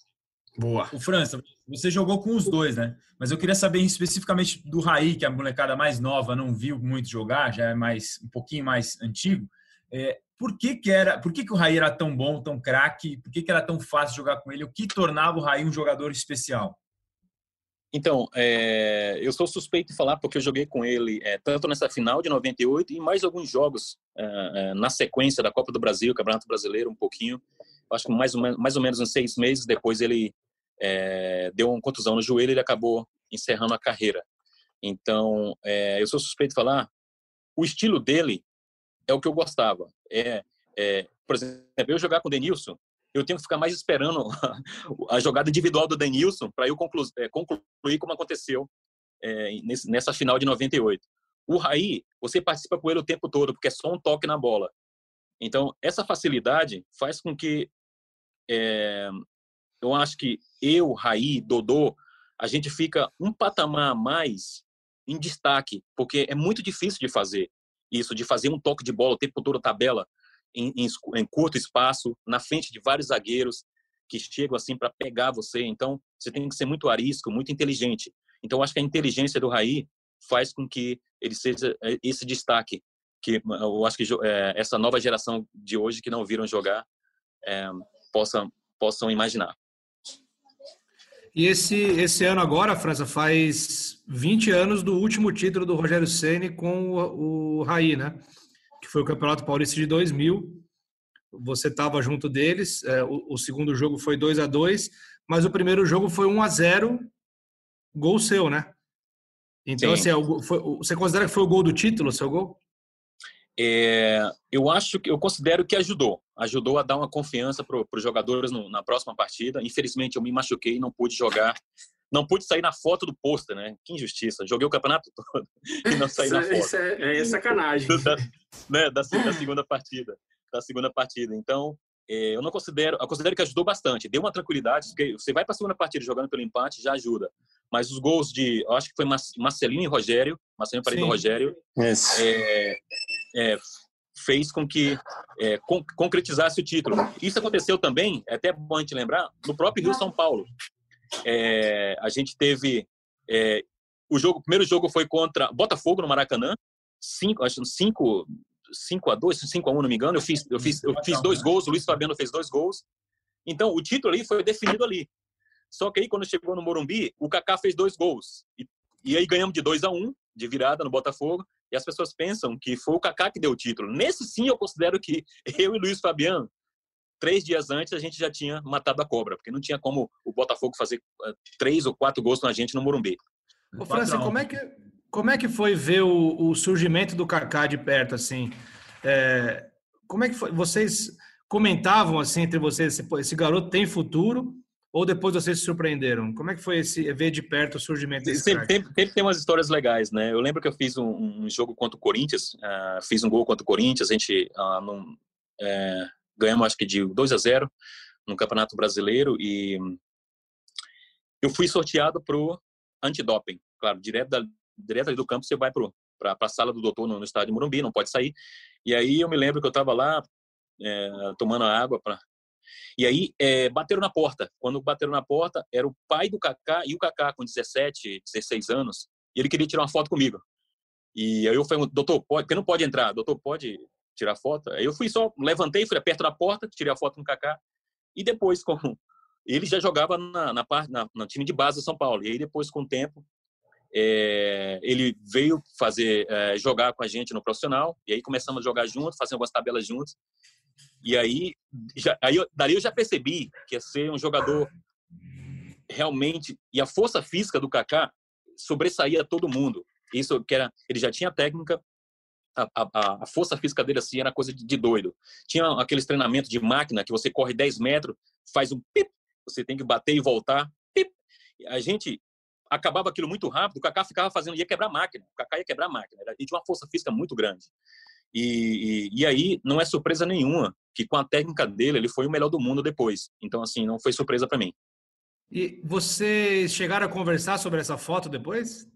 Boa. O França, você jogou com os dois, né? Mas eu queria saber especificamente do Raí, que a molecada mais nova não viu muito jogar, já é mais um pouquinho mais antigo. É, por que, que era, por que, que o Raí era tão bom, tão craque? Por que, que era tão fácil jogar com ele? O que tornava o Raí um jogador especial? Então, é, eu sou suspeito de falar porque eu joguei com ele é, tanto nessa final de 98 e mais alguns jogos é, na sequência da Copa do Brasil, Campeonato Brasileiro, um pouquinho. Acho que mais ou menos, mais ou menos uns seis meses depois ele deu uma contusão no joelho e ele acabou encerrando a carreira. Então, eu sou suspeito de falar. O estilo dele é o que eu gostava. É, é, por exemplo, eu jogar com o Denilson, eu tenho que ficar mais esperando a, jogada individual do Denilson para eu conclu, é, concluir como aconteceu é, nessa final de 98. O Raí, você participa com ele o tempo todo, porque é só um toque na bola. Então, essa facilidade faz com que é, eu acho que eu, Raí, Dodô, a gente fica um patamar a mais em destaque, porque é muito difícil de fazer isso, de fazer um toque de bola o tempo todo tabela em, em, em curto espaço, na frente de vários zagueiros que chegam assim para pegar você. Então, você tem que ser muito arisco, muito inteligente. Então, acho que a inteligência do Raí faz com que ele seja é, esse destaque que eu acho que é, essa nova geração de hoje que não viram jogar é, possam possam imaginar. E esse, esse ano agora, França, faz 20 anos do último título do Rogério Ceni com o, o Raí, né? Que foi o Campeonato Paulista de 2000. Você estava junto deles. É, o, o, segundo jogo foi 2 a 2 mas o primeiro jogo foi 1 a 0 gol seu, né? Então, Sim. assim, é foi, você considera que foi o gol do título, o seu gol? É, eu acho que eu considero que ajudou, ajudou a dar uma confiança para os jogadores no, na próxima partida. Infelizmente eu me machuquei, não pude jogar, não pude sair na foto do pôster, né? Que injustiça! Joguei o campeonato todo e não saí na foto. Isso é, é sacanagem. Da, né, da, da segunda partida, da segunda partida. Então é, eu não considero, eu considero que ajudou bastante, deu uma tranquilidade, porque você vai para a segunda partida jogando pelo empate, já ajuda. Mas os gols de, eu acho que foi Marcelino e Rogério, Marcelino para e Rogério, é, é, fez com que é, con concretizasse o título. Isso aconteceu também, é até bom a gente lembrar, no próprio Rio São Paulo. É, a gente teve é, o jogo, o primeiro jogo foi contra Botafogo no Maracanã, cinco, acho cinco 5 a 2 5 a 1 não me engano. Eu fiz, eu fiz, eu fiz dois gols, o Luiz Fabiano fez dois gols. Então, o título ali foi definido ali. Só que aí, quando chegou no Morumbi, o Kaká fez dois gols. E, e aí ganhamos de 2 a 1 de virada no Botafogo. E as pessoas pensam que foi o Kaká que deu o título. Nesse sim, eu considero que eu e Luiz Fabiano, três dias antes, a gente já tinha matado a cobra, porque não tinha como o Botafogo fazer uh, três ou quatro gols na gente no Morumbi. Ô, França, como é que como é que foi ver o, o surgimento do Kaká de perto, assim? É, como é que foi? Vocês comentavam, assim, entre vocês, esse, esse, garoto tem futuro? Ou depois vocês se surpreenderam? Como é que foi esse ver de perto o surgimento desse sempre, sempre, sempre, tem umas histórias legais, né? Eu lembro que eu fiz um, um jogo contra o Corinthians, uh, fiz um gol contra o Corinthians, a gente uh, num, é, ganhamos acho que de 2 a 0 no Campeonato Brasileiro e eu fui sorteado pro antidoping, claro, direto da, direto ali do campo você vai para a sala do doutor no, no estádio Morumbi, não pode sair. E aí eu me lembro que eu estava lá é, tomando água para e aí é, bateram na porta. Quando bateram na porta, era o pai do Kaká e o Kaká com 17, 16 anos, e ele queria tirar uma foto comigo. E aí eu falei, doutor, pode, porque não pode entrar, doutor, pode tirar foto? Aí eu fui só, levantei, fui perto da porta, tirei a foto com o Kaká, e depois, com ele já jogava na, na, na, na time de base do São Paulo. E aí depois, com o tempo, é, ele veio fazer é, jogar com a gente no profissional e aí começamos a jogar juntos, fazer algumas tabelas juntos. E aí, já, aí eu, dali eu já percebi que ia ser um jogador realmente e a força física do Kaká sobressaía todo mundo. Isso que era, ele já tinha técnica, a, a, a força física dele assim era coisa de, de doido. Tinha aqueles treinamentos de máquina que você corre 10 metros, faz um pip, você tem que bater e voltar. Pip. A gente acabava aquilo muito rápido, o Kaká ficava fazendo, ia quebrar máquina, o Kaká ia quebrar máquina, ele tinha uma força física muito grande. E, e, e, aí não é surpresa nenhuma que com a técnica dele ele foi o melhor do mundo depois. Então assim não foi surpresa para mim. E vocês chegaram a conversar sobre essa foto depois?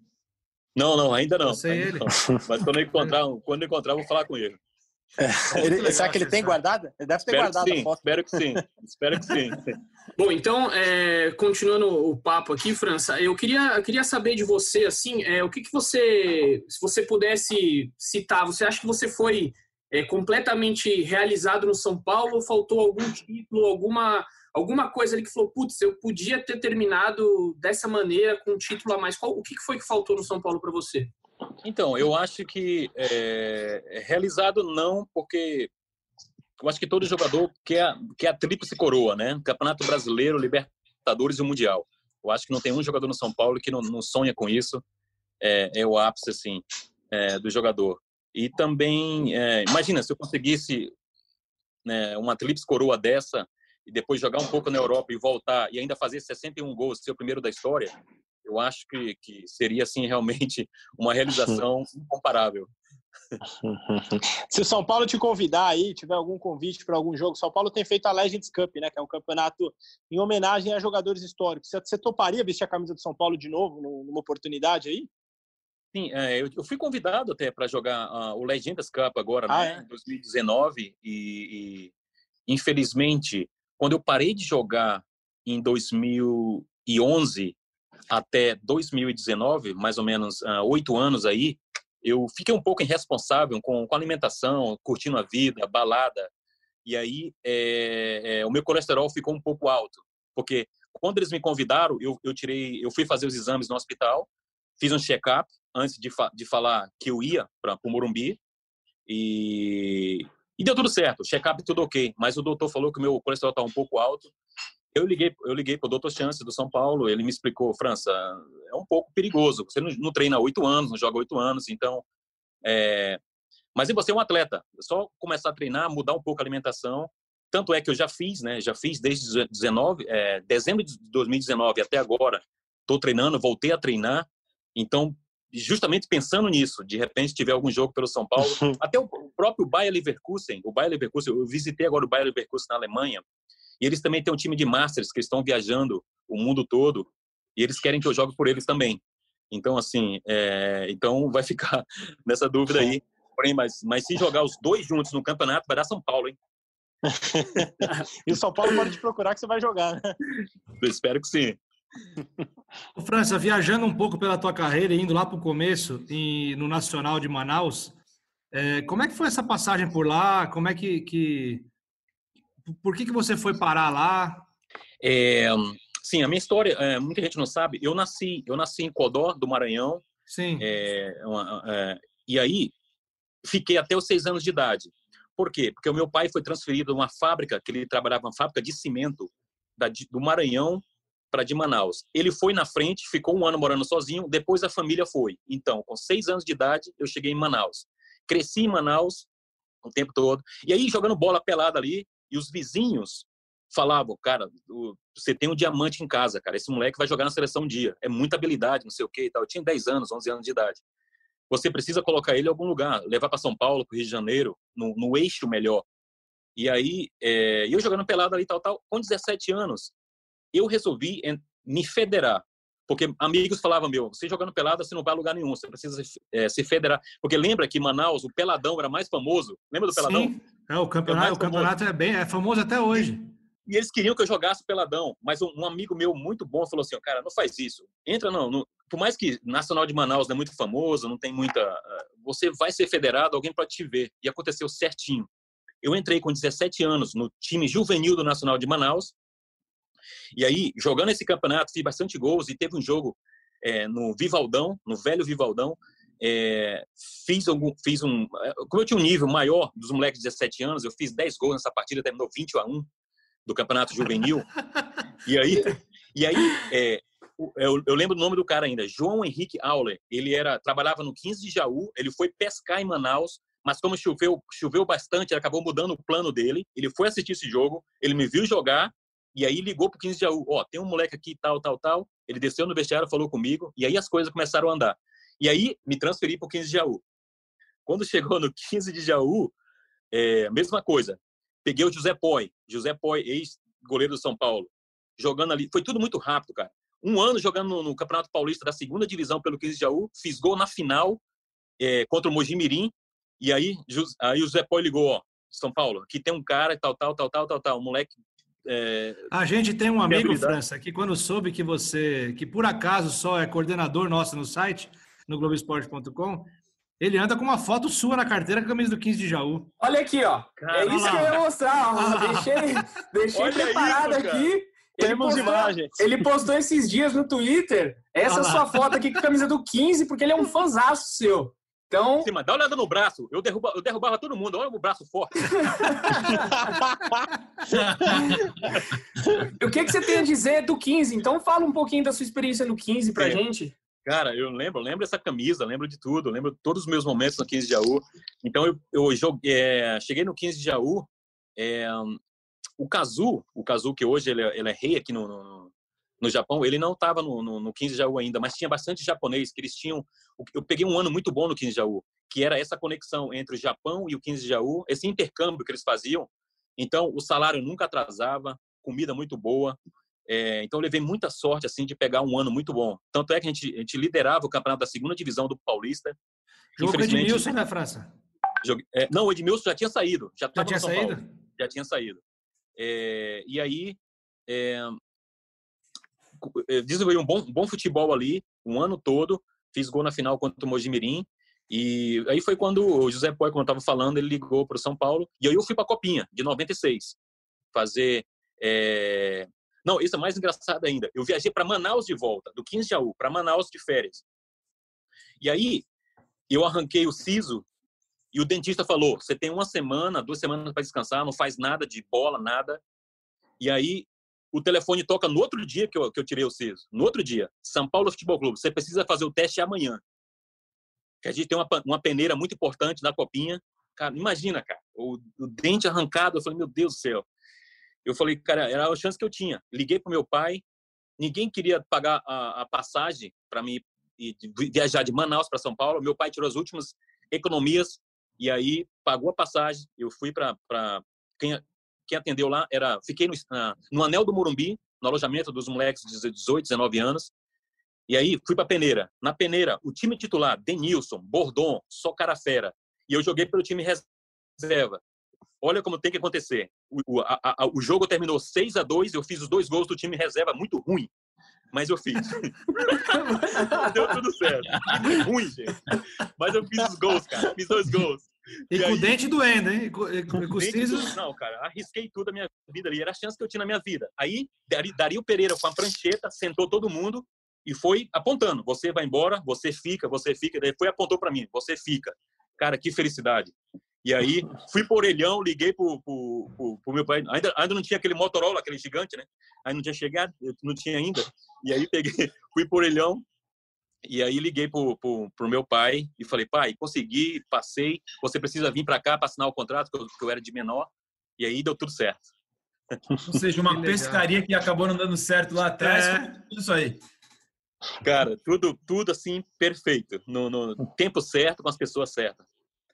Não, não, ainda não. Ainda ele. Não. Mas quando eu encontrar, quando eu encontrar, vou falar com ele. É, ele, será que ele tem guardado? Ele deve ter espero guardado sim, a foto. Espero que sim. espero que sim. Bom, então, é, continuando o papo aqui, França, eu queria, eu queria saber de você, assim, é, o que, que você, se você pudesse citar, você acha que você foi é, completamente realizado no São Paulo ou faltou algum título, alguma, alguma coisa ali que falou, putz, eu podia ter terminado dessa maneira com um título a mais? Qual, o que, foi que faltou no São Paulo para você? Então, eu acho que é, realizado não, porque eu acho que todo jogador quer, quer a tríplice coroa, né? Campeonato Brasileiro, Libertadores e o Mundial. Eu acho que não tem um jogador no São Paulo que não, não sonha com isso. É, é o ápice, assim, é, do jogador. E também, é, imagina, se eu conseguisse né, uma tríplice coroa dessa e depois jogar um pouco na Europa e voltar e ainda fazer 61 gols, ser o primeiro da história, eu acho que, que seria assim realmente uma realização incomparável. Se o São Paulo te convidar aí, tiver algum convite para algum jogo, São Paulo tem feito a Legends Cup, né, que é um campeonato em homenagem a jogadores históricos. Você, toparia vestir a camisa do São Paulo de novo numa oportunidade aí? Sim, é, eu, fui convidado até para jogar uh, o Legendas Cup agora, ah, né, é? em 2019 e, e infelizmente quando eu parei de jogar em 2011 até 2019, mais ou menos ah, oito anos aí, eu fiquei um pouco irresponsável com, com alimentação, curtindo a vida, balada. E aí é, é, o meu colesterol ficou um pouco alto, porque quando eles me convidaram, eu, eu tirei, eu fui fazer os exames no hospital, fiz um check-up antes de, fa de falar que eu ia para o Morumbi e, e deu tudo certo, check-up tudo ok, mas o doutor falou que o meu colesterol está um pouco alto. Eu liguei, eu liguei para o doutor Chance do São Paulo, ele me explicou, França, é um pouco perigoso, você não, não treina oito anos, não joga oito anos, então, é... mas e você é um atleta, é só começar a treinar, mudar um pouco a alimentação, tanto é que eu já fiz, né, já fiz desde 19, é, dezembro de 2019 até agora, estou treinando, voltei a treinar, então justamente pensando nisso, de repente tiver algum jogo pelo São Paulo, até o próprio Bayer Leverkusen, o Bayer Leverkusen, eu visitei agora o Bayer Leverkusen na Alemanha, e eles também têm um time de masters que estão viajando o mundo todo, e eles querem que eu jogue por eles também. Então, assim, é, então vai ficar nessa dúvida aí. Porém, mas, mas se jogar os dois juntos no campeonato, vai dar São Paulo, hein? e o São Paulo pode te procurar que você vai jogar, né? Eu espero que sim. Ô, França, viajando um pouco pela tua carreira, indo lá para o começo, em, no Nacional de Manaus, é, como é que foi essa passagem por lá? Como é que, que por que que você foi parar lá? É, sim, a minha história, é, muita gente não sabe. Eu nasci, eu nasci em Codó do Maranhão. Sim. É, uma, é, e aí fiquei até os seis anos de idade. Por quê? Porque o meu pai foi transferido de uma fábrica que ele trabalhava, uma fábrica de cimento da, do Maranhão para de Manaus. Ele foi na frente, ficou um ano morando sozinho, depois a família foi. Então, com seis anos de idade, eu cheguei em Manaus. Cresci em Manaus o tempo todo. E aí, jogando bola pelada ali, e os vizinhos falavam, cara, você tem um diamante em casa, cara, esse moleque vai jogar na seleção um dia, é muita habilidade, não sei o que e tal. Eu tinha 10 anos, 11 anos de idade. Você precisa colocar ele em algum lugar, levar para São Paulo, para Rio de Janeiro, no, no eixo melhor. E aí, é, eu jogando pelada ali, tal, tal, com 17 anos, eu resolvi me federar. Porque amigos falavam, meu, você jogando pelada, você não vai a lugar nenhum, você precisa é, se federar. Porque lembra que Manaus, o Peladão era mais famoso? Lembra do Peladão? Sim, é, o campeonato, o campeonato é, bem, é famoso até hoje. E eles queriam que eu jogasse peladão, mas um, um amigo meu muito bom falou assim, cara, não faz isso. Entra não, não, por mais que Nacional de Manaus não é muito famoso, não tem muita, ah, você vai ser federado, alguém pode te ver. E aconteceu certinho. Eu entrei com 17 anos no time juvenil do Nacional de Manaus e aí, jogando esse campeonato, fiz bastante gols e teve um jogo é, no Vivaldão, no velho Vivaldão. É, fiz, algum, fiz um. Como eu tinha um nível maior dos moleques de 17 anos, eu fiz 10 gols nessa partida, terminou 20 a 1 do campeonato juvenil. e aí, e aí é, eu, eu, lembro o nome do cara ainda, João Henrique Auler. Ele era trabalhava no 15 de Jaú, ele foi pescar em Manaus, mas como choveu, choveu bastante, ele acabou mudando o plano dele. Ele foi assistir esse jogo, ele me viu jogar e aí ligou pro 15 de Jaú, ó, tem um moleque aqui, tal, tal, tal. Ele desceu no vestiário, falou comigo, e aí as coisas começaram a andar. E aí me transferi pro 15 de Jaú. Quando chegou no 15 de Jaú, é, mesma coisa. Peguei o José Poi, José Poi, ex-goleiro do São Paulo, jogando ali. Foi tudo muito rápido, cara. Um ano jogando no, no Campeonato Paulista da segunda divisão pelo 15 de Jaú, fiz gol na final é, contra o Mojimirim. E aí, aí o José Poi ligou, ó, São Paulo, aqui tem um cara, tal, tal, tal, tal, tal, tal, um moleque é, a gente tem um amigo, França, que quando soube que você, que por acaso só é coordenador nosso no site, no Globoesporte.com, ele anda com uma foto sua na carteira com a camisa do 15 de Jaú. Olha aqui, ó. é isso que eu ia mostrar. Ó. Deixei, deixei preparado isso, aqui. Temos postou, imagens. Ele postou esses dias no Twitter essa sua foto aqui com a camisa do 15, porque ele é um fãzaço seu. Então. Sim, mas dá uma olhada no braço. Eu, derruba, eu derrubava todo mundo. Olha o braço forte. o que, que você tem a dizer do 15? Então fala um pouquinho da sua experiência no 15 pra gente. Cara, eu lembro, lembro dessa camisa, lembro de tudo, lembro todos os meus momentos no 15 de Jaú. Então eu, eu joguei, é, cheguei no 15 de Jaú. É, o Kazu, o Kazu que hoje ele é, ele é rei aqui no, no, no Japão, ele não estava no, no, no 15 Jaú ainda, mas tinha bastante japonês que eles tinham. Eu peguei um ano muito bom no 15 Jaú, que era essa conexão entre o Japão e o 15 Jaú, esse intercâmbio que eles faziam. Então, o salário nunca atrasava, comida muito boa. É, então, levei muita sorte assim de pegar um ano muito bom. Tanto é que a gente, a gente liderava o campeonato da segunda divisão do Paulista. Jogou com o Edmilson na França? Joguei, é, não, o Edmilson já tinha saído. Já, já tinha saído? Paulo, já tinha saído. É, e aí, é, desenvolvi um bom, bom futebol ali, um ano todo, fiz gol na final contra o Mojimirim, e aí foi quando o José Poi, como eu estava falando, ele ligou para o São Paulo, e aí eu fui para a Copinha, de 96, fazer... É... Não, isso é mais engraçado ainda. Eu viajei para Manaus de volta, do 15 de Jaú, para Manaus de férias. E aí, eu arranquei o siso e o dentista falou: você tem uma semana, duas semanas para descansar, não faz nada de bola, nada. E aí o telefone toca no outro dia que eu, que eu tirei o siso. No outro dia, São Paulo Futebol Clube, você precisa fazer o teste amanhã. Que a gente tem uma, uma peneira muito importante na copinha. Cara, imagina, cara, o, o dente arrancado. Eu falei, meu Deus do céu. Eu falei, cara, era a chance que eu tinha. Liguei pro meu pai, ninguém queria pagar a, a passagem para mim e viajar de Manaus para São Paulo. Meu pai tirou as últimas economias e aí pagou a passagem. Eu fui para quem, quem atendeu lá era fiquei no, no Anel do Morumbi, no alojamento dos moleques de 18, 19 anos. E aí fui para Peneira. Na Peneira, o time titular, Denilson, Bordon, só cara fera. E eu joguei pelo time reserva. Olha como tem que acontecer. O, a, a, o jogo terminou 6 a 2 eu fiz os dois gols do time reserva muito ruim. Mas eu fiz. Deu tudo certo. Ruim, gente. Mas eu fiz os gols, cara. Fiz dois gols. E, e com o dente doendo, hein? E com, e com os Não, cara, arrisquei tudo a minha vida ali. Era a chance que eu tinha na minha vida. Aí, Dario Pereira com a prancheta, sentou todo mundo e foi apontando. Você vai embora, você fica, você fica. Daí foi apontou para mim, você fica. Cara, que felicidade. E aí, fui por orelhão, liguei pro, pro, pro, pro, meu pai. Ainda, ainda não tinha aquele Motorola, aquele gigante, né? Aí não tinha chegado, não tinha ainda. E aí, peguei, fui por orelhão. E aí, liguei pro, pro, pro meu pai e falei: pai, consegui, passei. Você precisa vir para cá para assinar o contrato, que eu, que eu era de menor. E aí, deu tudo certo. Ou seja, uma pescaria que acabou não dando certo lá atrás. É. Isso aí. Cara, tudo, tudo assim, perfeito. No, no tempo certo, com as pessoas certas.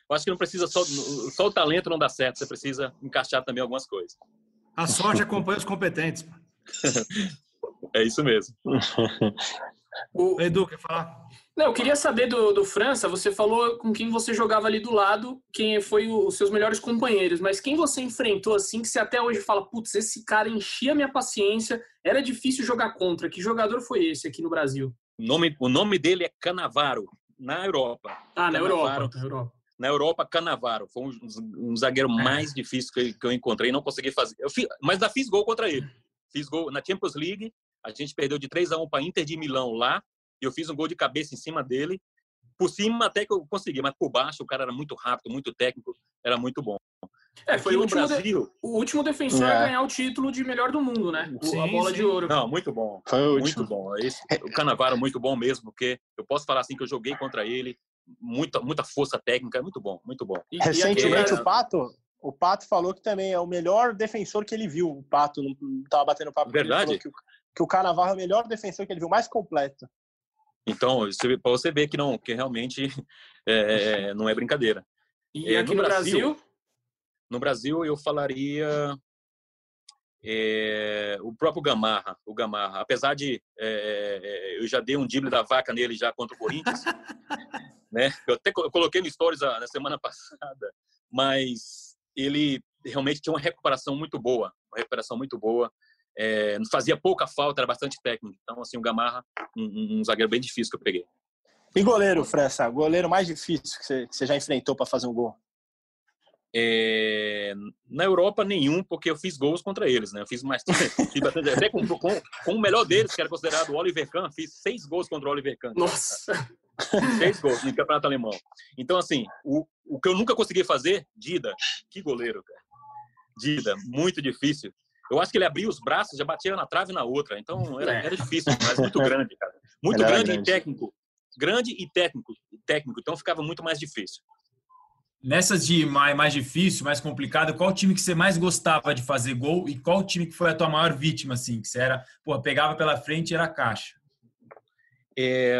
Eu acho que não precisa só, só o talento não dá certo, você precisa encaixar também algumas coisas. A sorte acompanha os competentes. é isso mesmo. O Edu, quer falar? Não, eu queria saber do, do França, você falou com quem você jogava ali do lado, quem foi os seus melhores companheiros, mas quem você enfrentou assim, que você até hoje fala, putz, esse cara enchia minha paciência, era difícil jogar contra. Que jogador foi esse aqui no Brasil? O nome, o nome dele é Canavaro, na Europa. Ah, na Europa, na Europa. Na Europa, Canavaro. Foi um, um zagueiro é. mais difícil que, que, eu encontrei. Não consegui fazer. Eu fiz, mas já fiz gol contra ele. Fiz gol na Champions League. A gente perdeu de 3 a 1 para Inter de Milão lá. E eu fiz um gol de cabeça em cima dele. Por cima até que eu consegui, mas por baixo o cara era muito rápido, muito técnico, era muito bom. É, foi o último, Brasil, de, o último defensor é. a ganhar o título de melhor do mundo, né? Sim, a bola sim. de ouro. Não, muito bom. Foi o muito último. bom. Esse, o Canavaro muito bom mesmo, porque eu posso falar assim que eu joguei contra ele, muita, muita força técnica, é muito bom, muito bom. E, Recentemente e o Pato, o Pato falou que também é o melhor defensor que ele viu. O Pato não estava batendo papo. Verdade. Que, que, o Canavarro é o melhor defensor que ele viu, mais completo. Então, para você ver que não, que realmente é, não é brincadeira. E é, aqui no, Brasil, Brasil, No Brasil, eu falaria é, o próprio Gamarra, o Gamarra. Apesar de é, eu já dei um drible da vaca nele já contra o Corinthians, né? Eu até coloquei no stories na semana passada, mas ele realmente tinha uma recuperação muito boa, uma recuperação muito boa. É, fazia pouca falta, era bastante técnico. Então, assim, o Gamarra, um, um zagueiro bem difícil que eu peguei. E goleiro, França? Goleiro mais difícil que você, que você já enfrentou para fazer um gol? É, na Europa, nenhum, porque eu fiz gols contra eles, né? Eu fiz mais. até com, com, com, o melhor deles, que era considerado o Oliver Kahn, fiz seis gols contra o Oliver Kahn. Nossa! Seis gols no campeonato alemão. Então, assim, o, o que eu nunca consegui fazer, Dida, que goleiro, cara. Dida, muito difícil. Eu acho que ele abria os braços, já batia na trave na outra. Então, era, era difícil, mas muito grande, cara. Muito grande, grande, e técnico. Grande e técnico, técnico. Então, ficava muito mais difícil. Nessas de mais, mais difícil, mais complicado, qual time que você mais gostava de fazer gol e qual time que foi a tua maior vítima, assim? Que você era, pô, pegava pela frente e era caixa? É,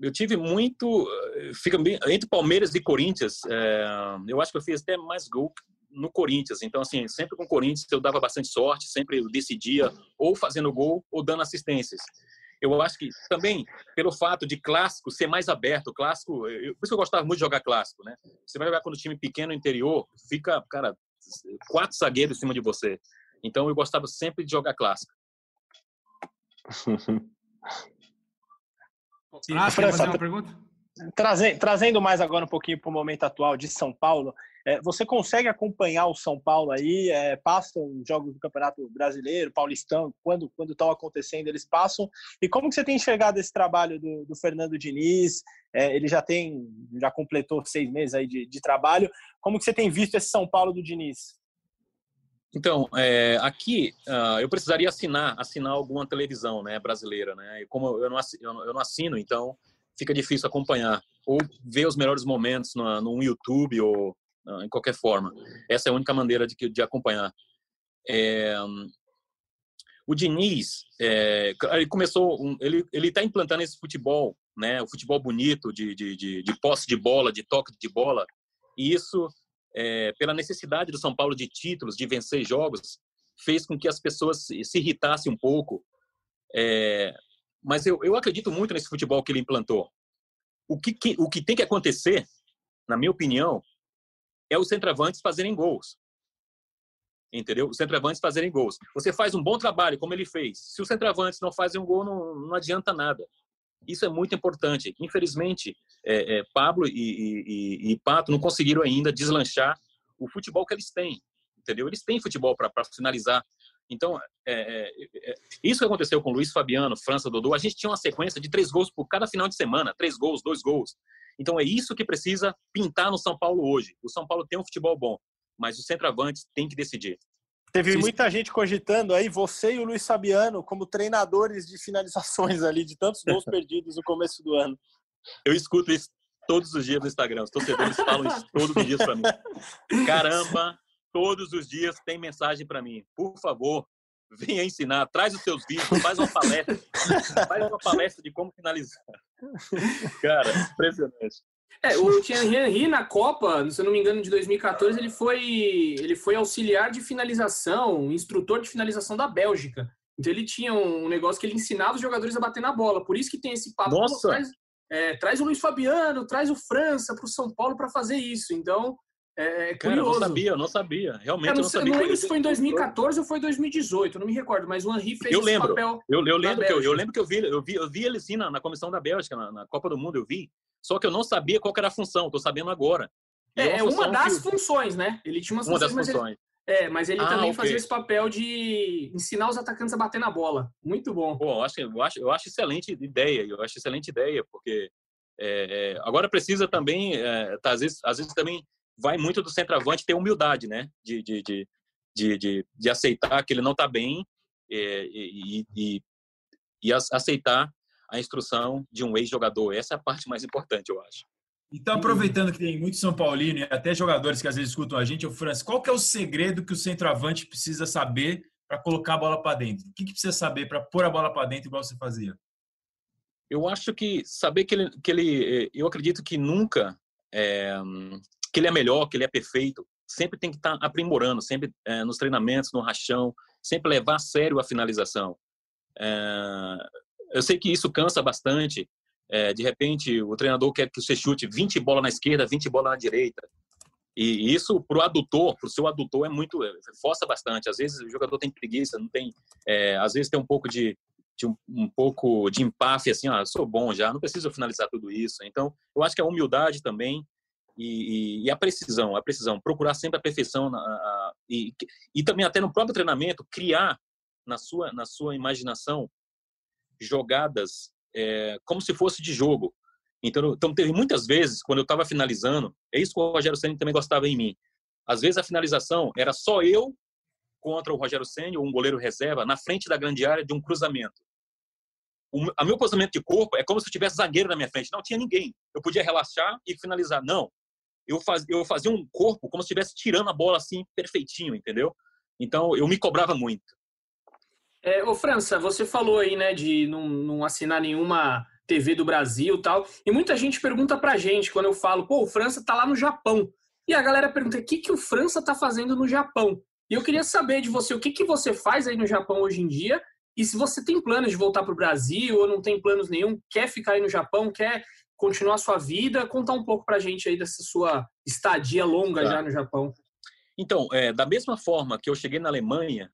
eu tive muito. Fica bem, entre Palmeiras e Corinthians, é, eu acho que eu fiz até mais gol no Corinthians. Então, assim, sempre com o Corinthians eu dava bastante sorte, sempre eu decidia ou fazendo gol ou dando assistências eu acho que também pelo fato de clássico ser mais aberto, clássico, eu, por isso que eu gostava muito de jogar clássico, né? Você vai jogar quando o time pequeno interior, fica, cara, quatro zagueiros em cima de você. Então eu gostava sempre de jogar clássico. ah, quer fazer uma pergunta? Trazendo mais agora um pouquinho para o momento atual de São Paulo, é, você consegue acompanhar o São Paulo aí? É, passam jogos do Campeonato Brasileiro, Paulistão, quando quando estão acontecendo eles passam. E como que você tem enxergado esse trabalho do, do Fernando Diniz? É, ele já tem, já completou seis meses aí de, de trabalho. Como que você tem visto esse São Paulo do Diniz? Então, é, aqui uh, eu precisaria assinar, assinar alguma televisão, né, brasileira, né? E como eu não assino, eu não assino então fica difícil acompanhar ou ver os melhores momentos no, no YouTube ou em qualquer forma. Essa é a única maneira de, de acompanhar. É, o Diniz, é, ele começou, ele ele está implantando esse futebol, né? O futebol bonito de, de, de, de, posse de bola, de toque de bola. E isso, é, pela necessidade do São Paulo de títulos, de vencer jogos, fez com que as pessoas se irritassem um pouco. É, mas eu, eu acredito muito nesse futebol que ele implantou. O que, que, o que tem que acontecer, na minha opinião, é os centroavantes fazerem gols entendeu? Os centroavantes fazerem gols. Você faz um bom trabalho, como ele fez. Se os centroavantes não fazem um gol, não, não adianta nada. Isso é muito importante. Infelizmente, é, é, Pablo e, e, e, Pato não conseguiram ainda deslanchar o futebol que eles têm, entendeu? Eles têm futebol para finalizar. Então, é, é, é, isso que aconteceu com Luiz Fabiano, França, Dodô, a gente tinha uma sequência de três gols por cada final de semana, três gols, dois gols. Então, é isso que precisa pintar no São Paulo hoje. O São Paulo tem um futebol bom mas os centroavantes têm que decidir. Teve Sim. muita gente cogitando aí, você e o Luiz Fabiano, como treinadores de finalizações ali, de tantos gols perdidos no começo do ano. Eu escuto isso todos os dias no Instagram. Os torcedores falam isso todos os dias para mim. Caramba, todos os dias tem mensagem para mim. Por favor, venha ensinar, traz os seus vídeos, faz uma palestra, faz uma palestra de como finalizar. Cara, impressionante. É, o Thierry Henry na Copa, se eu não me engano, de 2014, ele foi, ele foi auxiliar de finalização, instrutor de finalização da Bélgica. Então ele tinha um negócio que ele ensinava os jogadores a bater na bola. Por isso que tem esse papo. Nossa. Traz, é, traz o Luiz Fabiano, traz o França para o São Paulo para fazer isso. Então, é, é curioso. Cara, eu não sabia, eu não sabia. Realmente, eu não, eu não sabia. Não lembro se foi em 2014 ou foi em 2018, não me recordo, mas o Henry fez eu lembro, esse papel. Eu, eu lembro que eu, eu, lembro que eu vi, eu vi, eu vi ele sim na, na comissão da Bélgica, na, na Copa do Mundo, eu vi. Só que eu não sabia qual era a função, estou sabendo agora. é, é uma, uma das que... funções, né? Ele tinha uma das funções. Ele... É, mas ele ah, também okay. fazia esse papel de ensinar os atacantes a bater na bola. Muito bom. Pô, eu acho, eu acho, eu acho excelente ideia. Eu acho excelente ideia, porque é, é, agora precisa também, é, tá, às, vezes, às vezes também vai muito do centroavante ter humildade, né? De, de, de, de, de, de aceitar que ele não está bem é, e, e, e aceitar a instrução de um ex-jogador. Essa é a parte mais importante, eu acho. Então, aproveitando que tem muito São Paulino e até jogadores que às vezes escutam a gente, o Francis, qual que é o segredo que o centroavante precisa saber para colocar a bola para dentro? O que, que precisa saber para pôr a bola para dentro igual você fazia? Eu acho que saber que ele, que ele eu acredito que nunca é, que ele é melhor, que ele é perfeito, sempre tem que estar tá aprimorando, sempre é, nos treinamentos, no rachão, sempre levar a sério a finalização. É, eu sei que isso cansa bastante. É, de repente, o treinador quer que você chute 20 bolas na esquerda, 20 bolas na direita. E isso, para o adutor, para o seu adutor, é muito. Força bastante. Às vezes o jogador tem preguiça, não tem. Às vezes tem um pouco de, de um, um, pouco de empáfia, assim, ó, sou bom já, não preciso finalizar tudo isso. Então, eu acho que a humildade também e, e, e a precisão, a precisão, procurar sempre a perfeição na, a, e, e também até no próprio treinamento criar na sua na sua imaginação jogadas é, como se fosse de jogo. Então, então teve muitas vezes, quando eu estava finalizando, é isso que o Rogério Senna também gostava em mim. Às vezes a finalização era só eu contra o Rogério Senna ou um goleiro reserva na frente da grande área de um cruzamento. O a meu posicionamento de corpo é como se eu tivesse zagueiro na minha frente. Não tinha ninguém. Eu podia relaxar e finalizar. Não. Eu, faz, eu fazia um corpo como se estivesse tirando a bola assim, perfeitinho, entendeu? Então, eu me cobrava muito. É, ô França, você falou aí, né, de não, não assinar nenhuma TV do Brasil tal. E muita gente pergunta pra gente quando eu falo, pô, o França tá lá no Japão. E a galera pergunta, o que, que o França tá fazendo no Japão? E eu queria saber de você, o que, que você faz aí no Japão hoje em dia? E se você tem planos de voltar pro Brasil ou não tem planos nenhum, quer ficar aí no Japão, quer continuar a sua vida, contar um pouco pra gente aí dessa sua estadia longa tá. já no Japão. Então, é, da mesma forma que eu cheguei na Alemanha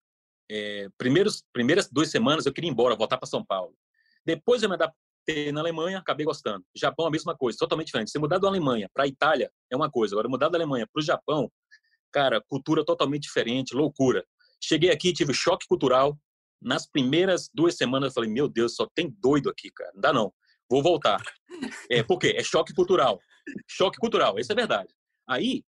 é, primeiros, primeiras duas semanas eu queria ir embora, voltar para São Paulo. Depois eu me adaptei na Alemanha, acabei gostando. Japão, a mesma coisa, totalmente diferente. Se mudar da Alemanha para a Itália é uma coisa, agora mudar da Alemanha para o Japão, cara, cultura totalmente diferente, loucura. Cheguei aqui, tive choque cultural. Nas primeiras duas semanas eu falei, meu Deus, só tem doido aqui, cara. Não dá não. Vou voltar. É, por quê? É choque cultural. Choque cultural, isso é verdade. Aí,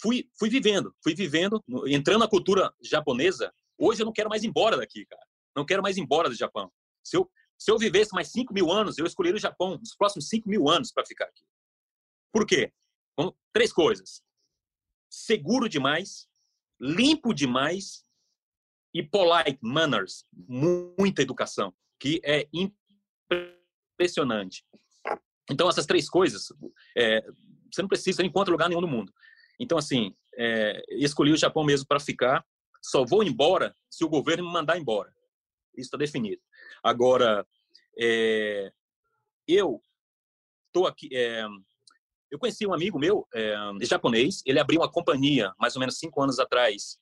fui, fui vivendo, fui vivendo, entrando na cultura japonesa, Hoje eu não quero mais ir embora daqui, cara. Não quero mais ir embora do Japão. Se eu, se eu vivesse mais 5 mil anos, eu escolheria o Japão nos próximos 5 mil anos para ficar aqui. Por quê? Bom, três coisas. Seguro demais, limpo demais e polite manners, muita educação, que é impressionante. Então, essas três coisas, é, você não precisa, em encontra lugar nenhum no mundo. Então, assim, é, escolhi o Japão mesmo para ficar. Só vou embora se o governo me mandar embora. Isso está definido. Agora, é, eu estou aqui. É, eu conheci um amigo meu, é, japonês. Ele abriu uma companhia, mais ou menos cinco anos atrás,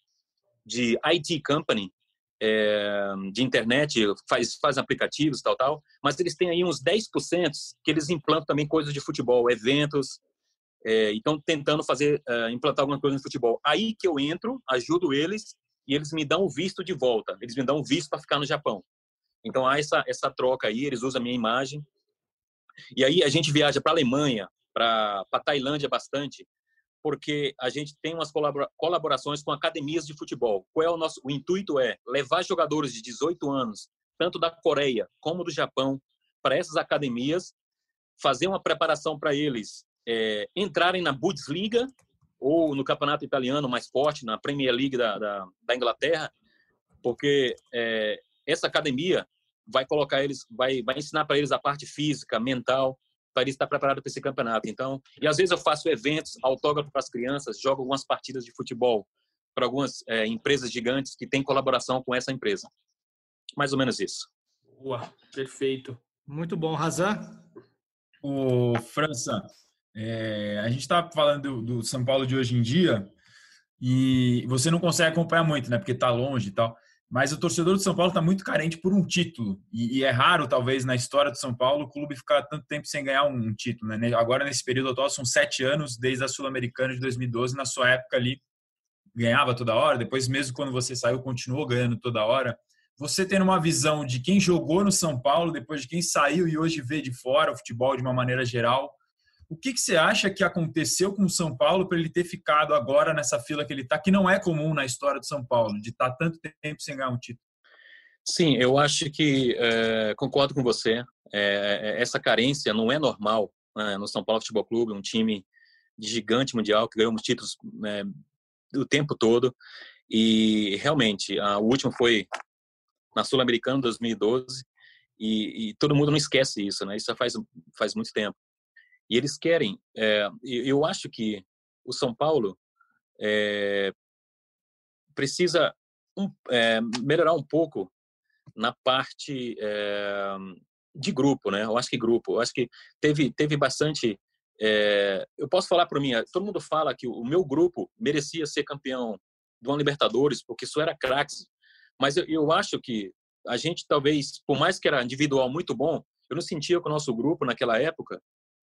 de IT company, é, de internet, faz, faz aplicativos, tal, tal. Mas eles têm aí uns 10% que eles implantam também coisas de futebol, eventos, é, então, tentando fazer, uh, implantar alguma coisa no futebol. Aí que eu entro, ajudo eles e eles me dão o visto de volta. Eles me dão o visto para ficar no Japão. Então, há essa, essa troca aí, eles usam a minha imagem. E aí a gente viaja para a Alemanha, para a Tailândia bastante, porque a gente tem umas colaborações com academias de futebol. Qual é o nosso o intuito é levar jogadores de 18 anos, tanto da Coreia como do Japão, para essas academias, fazer uma preparação para eles é, entrarem na Bundesliga ou no campeonato italiano mais forte, na Premier League da, da, da Inglaterra, porque é, essa academia vai colocar eles, vai, vai ensinar para eles a parte física, mental, para eles estar preparados para esse campeonato. Então, e às vezes eu faço eventos, autógrafo para as crianças, jogo algumas partidas de futebol para algumas é, empresas gigantes que têm colaboração com essa empresa. Mais ou menos isso. Boa, perfeito. Muito bom, Razan. O França, é, a gente está falando do, do, São Paulo de hoje em dia e você não consegue acompanhar muito, né? Porque está longe e tal. Mas o torcedor do São Paulo está muito carente por um título. E, e, é raro, talvez, na história do São Paulo, o clube ficar tanto tempo sem ganhar um, um título. Né? Agora, nesse período atual, são sete anos desde a Sul-Americana de 2012. Na sua época ali, ganhava toda hora. Depois, mesmo quando você saiu, continuou ganhando toda hora. Você tendo uma visão de quem jogou no São Paulo, depois de quem saiu e hoje vê de fora o futebol de uma maneira geral, o que, que você acha que aconteceu com o São Paulo para ele ter ficado agora nessa fila que ele está, que não é comum na história do São Paulo, de estar tá tanto tempo sem ganhar um título? Sim, eu acho que é, concordo com você. É, essa carência não é normal né, no São Paulo Futebol Clube, um time gigante mundial que ganhou títulos é, o tempo todo. E realmente, a, o último foi na Sul-Americana 2012 e, e, todo mundo não esquece isso, né? Isso já faz faz muito tempo. E eles querem, é, eu acho que o São Paulo é, precisa um, é, melhorar um pouco na parte de grupo, né? Eu acho que grupo, eu acho que teve teve bastante. eu posso falar para mim, todo mundo fala que o meu grupo merecia ser campeão de uma Libertadores porque isso era craques, mas eu, eu acho que a gente talvez, por mais que era individual muito bom, eu não sentia que o nosso grupo naquela época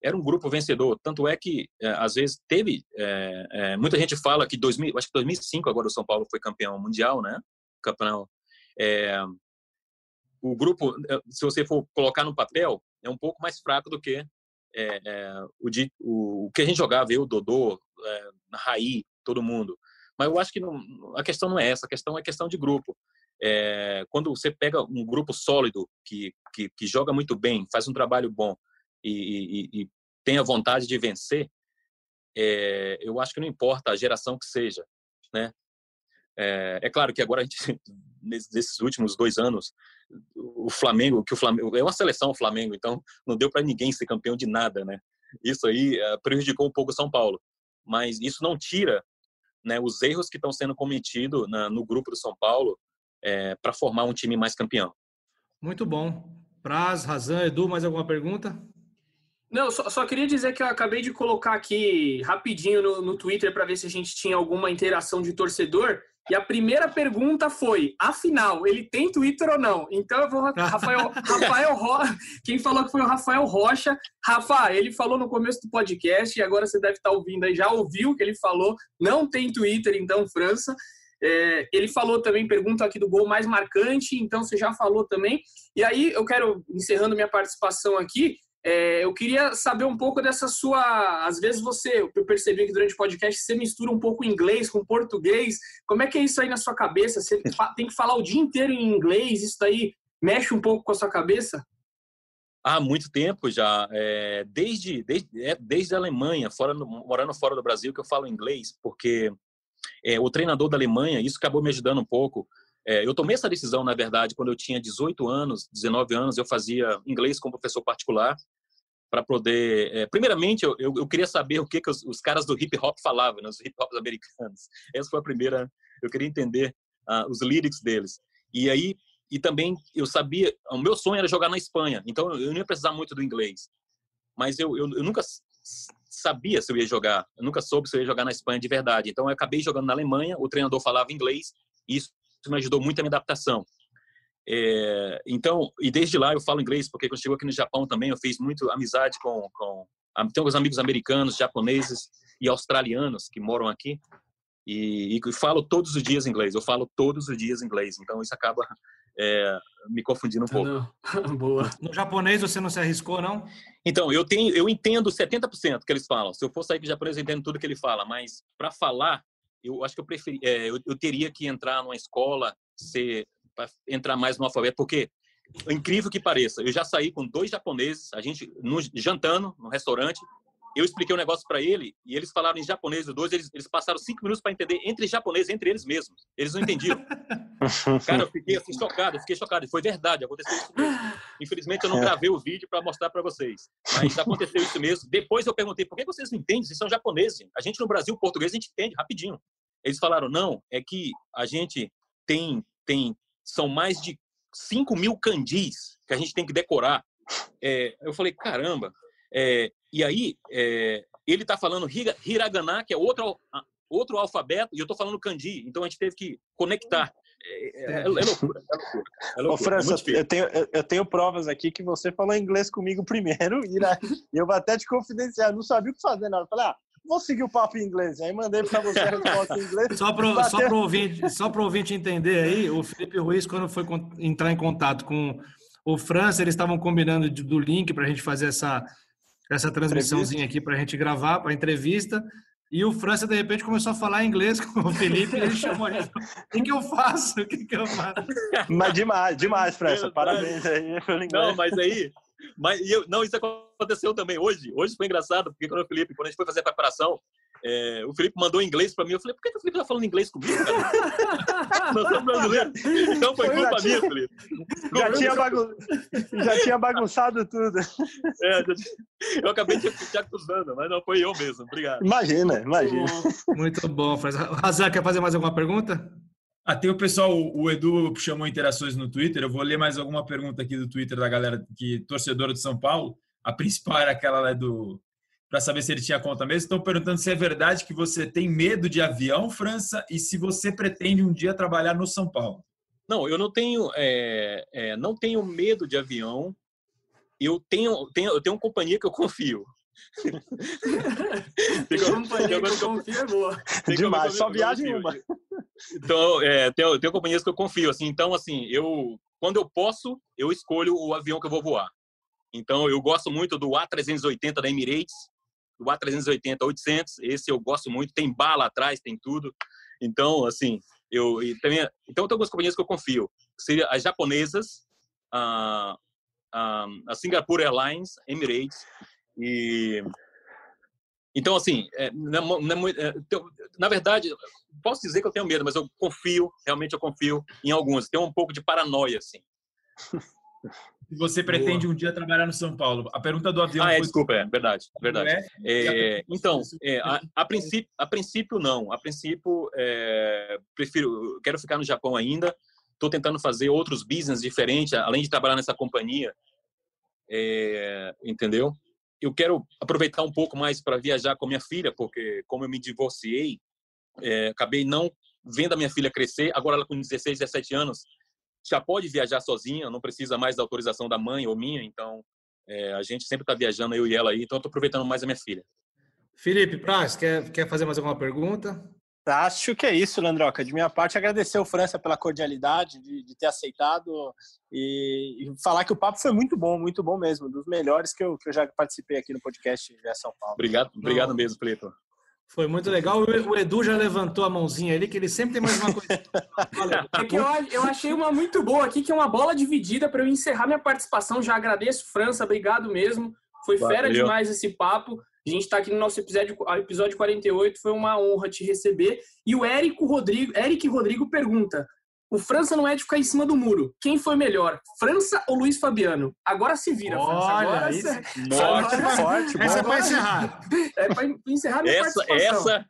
era um grupo vencedor. Tanto é que, é, às vezes, teve. É, é, muita gente fala que 2000, acho que 2005 agora o São Paulo foi campeão mundial, né? Campeão. É, o grupo, é, se você for colocar no papel, é um pouco mais fraco do que o, de, o, o, que a gente jogava, eu, Dodô, é, Raí, todo mundo. Mas eu acho que não, a questão não é essa, a questão é questão de grupo. É, quando você pega um grupo sólido que, que, que, joga muito bem, faz um trabalho bom e, e, e tenha vontade de vencer, é, eu acho que não importa a geração que seja, né? É, é, claro que agora a gente, nesses últimos dois anos, o Flamengo, que o Flamengo é uma seleção o Flamengo, então não deu para ninguém ser campeão de nada, né? Isso aí é, prejudicou um pouco o São Paulo, mas isso não tira, né, os erros que estão sendo cometidos na, no grupo do São Paulo é, para formar um time mais campeão. Muito bom. Praz, Razan, Edu, mais alguma pergunta? Não, só, só, queria dizer que eu acabei de colocar aqui rapidinho no, no Twitter para ver se a gente tinha alguma interação de torcedor. E a primeira pergunta foi: afinal, ele tem Twitter ou não? Então eu vou. Rafael, Rafael Rocha. Quem falou que foi o Rafael Rocha. Rafa, ele falou no começo do podcast, e agora você deve estar ouvindo aí, já ouviu o que ele falou. Não tem Twitter, então, França. É, ele falou também, pergunta aqui do gol mais marcante, então você já falou também. E aí eu quero, encerrando minha participação aqui, é, eu queria saber um pouco dessa sua. Às vezes você, eu percebi que durante o podcast você mistura um pouco inglês com português. Como é que é isso aí na sua cabeça? Você tem que falar o dia inteiro em inglês? Isso aí mexe um pouco com a sua cabeça? Há muito tempo já, é, desde, desde, é, desde a Alemanha, fora, morando fora do Brasil, que eu falo inglês, porque é, o treinador da Alemanha, isso acabou me ajudando um pouco. É, eu tomei essa decisão, na verdade, quando eu tinha 18 anos, 19 anos, eu fazia inglês como professor particular para poder. É, primeiramente, eu, eu, eu, queria saber o que, que os, os, caras do hip hop falavam, né, os hip hops americanos. Essa foi a primeira. Eu queria entender uh, os lyrics deles. E aí, e também eu sabia. O meu sonho era jogar na Espanha, então eu não ia precisar muito do inglês. Mas eu, eu, eu nunca sabia se eu ia jogar, eu nunca soube se eu ia jogar na Espanha de verdade. Então eu acabei jogando na Alemanha, o treinador falava inglês, e isso me ajudou muito a minha adaptação. É, então, e desde lá eu falo inglês, porque quando chegou aqui no Japão também eu fiz muito amizade com, com tenho alguns amigos americanos, japoneses e australianos que moram aqui e, e, falo todos os dias inglês. Eu falo todos os dias inglês, então isso acaba é, me confundindo um pouco. Boa. No japonês você não se arriscou, não? Então, eu tenho, eu entendo 70% que eles falam. Se eu for sair com japonês, eu entendo tudo que ele fala, mas para falar, eu acho que eu preferi, é, eu, eu, teria que entrar numa escola, ser entrar mais no alfabeto, porque incrível que pareça, eu já saí com dois japoneses, a gente no, jantando no restaurante, eu expliquei um negócio para ele e eles falaram em japonês, os dois, eles, eles passaram cinco minutos para entender entre japonês, entre eles mesmos. Eles não entendiam. Cara, eu fiquei assim, chocado, eu fiquei chocado. Foi verdade, aconteceu isso mesmo. Infelizmente, eu não gravei o vídeo para mostrar para vocês. Mas aconteceu isso mesmo. Depois eu perguntei, por que vocês não entendem? Vocês são japoneses. A gente no Brasil, português, a gente entende rapidinho. Eles falaram, não, é que a gente tem, tem são mais de 5 mil candis que a gente tem que decorar. É, eu falei, caramba, é, e aí, é, ele está falando hiragana, que é outro, outro alfabeto, e eu estou falando kanji. Então, a gente teve que conectar. É, é, é, é loucura, é loucura. É loucura. Ô, França, eu, tenho, eu tenho provas aqui que você falou inglês comigo primeiro, e na, eu vou até te confidenciar. Não sabia o que fazer na hora. Eu falei, ah, vou seguir o papo em inglês. Aí mandei para você a resposta em inglês. Só para o ouvinte, só ouvinte entender aí, o Felipe Ruiz, quando foi entrar em contato com o França, eles estavam combinando do link para a gente fazer essa essa transmissãozinha aqui para a gente gravar, para a entrevista. E o França, de repente, começou a falar inglês com o Felipe e ele chamou ele. O que, que eu faço? O que, que eu faço? Mas demais, demais, França. Parabéns aí pelo inglês. Não, mas aí. Mas, eu, não, isso aconteceu também hoje. Hoje foi engraçado, porque quando o Felipe, quando a gente foi fazer a preparação, é, o Felipe mandou inglês para mim. Eu falei, por que, que o Felipe tá falando inglês comigo, cara? Nós somos brasileiros. Então foi culpa minha, Felipe. Já tinha, bagun... já tinha bagunçado tudo. É, eu acabei te, te acusando, mas não foi eu mesmo. Obrigado. Imagina, imagina. Muito bom. Razan, quer fazer mais alguma pergunta? Ah, tem o pessoal, o Edu chamou interações no Twitter. Eu vou ler mais alguma pergunta aqui do Twitter da galera que torcedora de São Paulo. A principal era aquela lá do para saber se ele tinha conta mesmo. Estão perguntando se é verdade que você tem medo de avião, França, e se você pretende um dia trabalhar no São Paulo. Não, eu não tenho, é, é, não tenho medo de avião. Eu tenho, tenho, eu tenho uma companhia que eu confio. Companhia que eu confio é boa. Demais, só viagem uma. Então, é, tenho, tenho companhias que eu confio. Assim, então, assim, eu quando eu posso, eu escolho o avião que eu vou voar. Então, eu gosto muito do A380 da Emirates, do A380 800, esse eu gosto muito, tem bala atrás, tem tudo. Então, assim, eu e também, então tem algumas companhias que eu confio. Seria as japonesas, a, a, a Singapore Airlines, Emirates e então assim, é, não, não, é, é na verdade, posso dizer que eu tenho medo, mas eu confio, realmente eu confio em alguns. Tem um pouco de paranoia assim. você pretende Boa. um dia trabalhar no São Paulo. A pergunta do avião. Ah, é, foi... desculpa, é verdade, verdade. É? É, então, é, a, a, princípio, a princípio não. A princípio, é, prefiro, quero ficar no Japão ainda. Estou tentando fazer outros business diferentes, além de trabalhar nessa companhia. É, entendeu? Eu quero aproveitar um pouco mais para viajar com minha filha, porque como eu me divorciei, é, acabei não vendo a minha filha crescer. Agora ela com 16, 17 anos, já pode viajar sozinha, não precisa mais da autorização da mãe ou minha, então é, a gente sempre está viajando, eu e ela aí, então estou aproveitando mais a minha filha. Felipe Praz, quer, quer fazer mais alguma pergunta? Acho que é isso, Landroca. De minha parte, agradecer o França pela cordialidade de, de ter aceitado e, e, falar que o papo foi muito bom, muito bom mesmo, dos melhores que eu, que eu já participei aqui no podcast de São Paulo. Obrigado, obrigado mesmo, Felipe. Foi muito legal. O Edu já levantou a mãozinha ali, que ele sempre tem mais uma coisa. é que eu, eu achei uma muito boa aqui, que é uma bola dividida para eu encerrar minha participação. Já agradeço, França, obrigado mesmo. Foi Valeu. fera demais esse papo. A gente está aqui no nosso episódio, episódio 48, foi uma honra te receber. E o Érico Rodrigo, Eric Rodrigo pergunta: O França não é de ficar em cima do muro. Quem foi melhor, França ou Luiz Fabiano? Agora se vira, França. Agora isso. cê- Forte, forte. Essa é pra encerrar. É pra encerrar minha Essa, essa,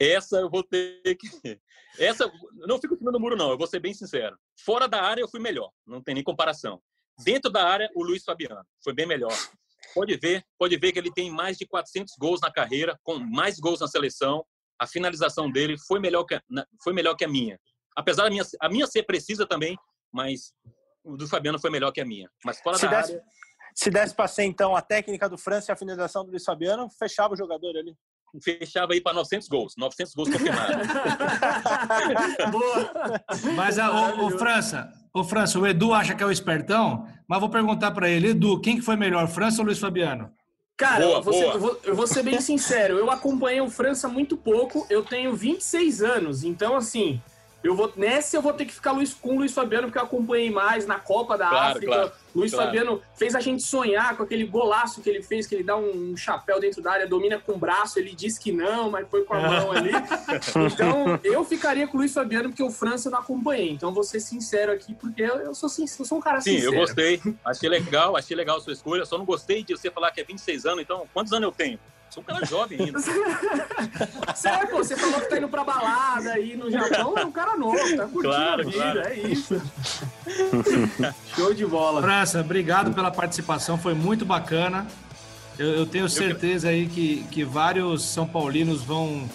essa eu vou ter que. Essa, eu não fico em cima do muro, não, eu vou ser bem sincero. Fora da área, eu fui melhor, não tem nem comparação. Dentro da área, o Luiz Fabiano foi bem melhor. Pode ver, pode ver que ele tem mais de 400 gols na carreira, com mais gols na seleção. A finalização dele foi melhor que foi melhor que a minha. Apesar da minha, a minha ser precisa também, mas o do Fabiano foi melhor que a minha. Mas fora Se da desse, área, se desse pra ser, então, a técnica do França e a finalização do Luiz Fabiano, fechava o jogador ali. fechava aí para 900 gols. 900 gols confirmados. Boa. Mas a, o, o. França, o França, o Edu acha que é o espertão, mas vou perguntar pra ele, Edu, quem que foi melhor, França ou Luiz Fabiano? Cara, Boa, eu, vou ser, boa. eu vou- eu vou ser bem sincero. Eu acompanhei o França muito pouco. Eu tenho 26 anos. Então, assim, eu vou nessa eu vou ter que ficar Luiz, com o Luiz Fabiano, porque eu acompanhei mais na Copa da Claro, África. claro, Luiz claro. Fabiano fez a gente sonhar com aquele golaço que ele fez, que ele dá um chapéu dentro da área, domina com o braço. Ele diz que não, mas foi com a mão ali. Então, eu ficaria com o Luiz Fabiano, porque o França eu não acompanhei. Então, eu vou ser sincero aqui, porque eu, eu sou, sin- eu sou um cara Sim, sincero. eu gostei. Achei legal, achei legal a sua escolha. Só não gostei de você falar que é 26 anos. Então, quantos anos eu tenho? Sou um cara jovem ainda. Sério, pô, você falou que tá indo pra balada aí no Japão, é um cara novo, tá curtindo Claro, a vida, claro. é isso. Show de bola. França, obrigado pela participação, foi muito bacana. Eu, eu tenho certeza aí que, que vários São Paulinos vão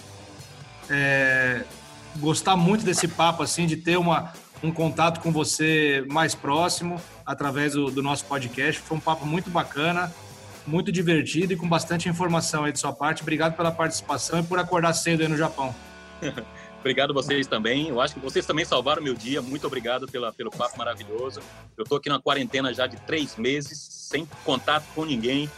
é, gostar muito desse papo, assim, de ter uma, um contato com você mais próximo através do, do nosso podcast. Foi um papo muito bacana, muito divertido e com bastante informação aí de sua parte. Obrigado pela participação e por acordar cedo aí no Japão. Obrigado a vocês também. Eu acho que vocês também salvaram meu dia. Muito obrigado pela, pelo papo maravilhoso. Eu tô aqui na quarentena já de três meses, sem contato com ninguém.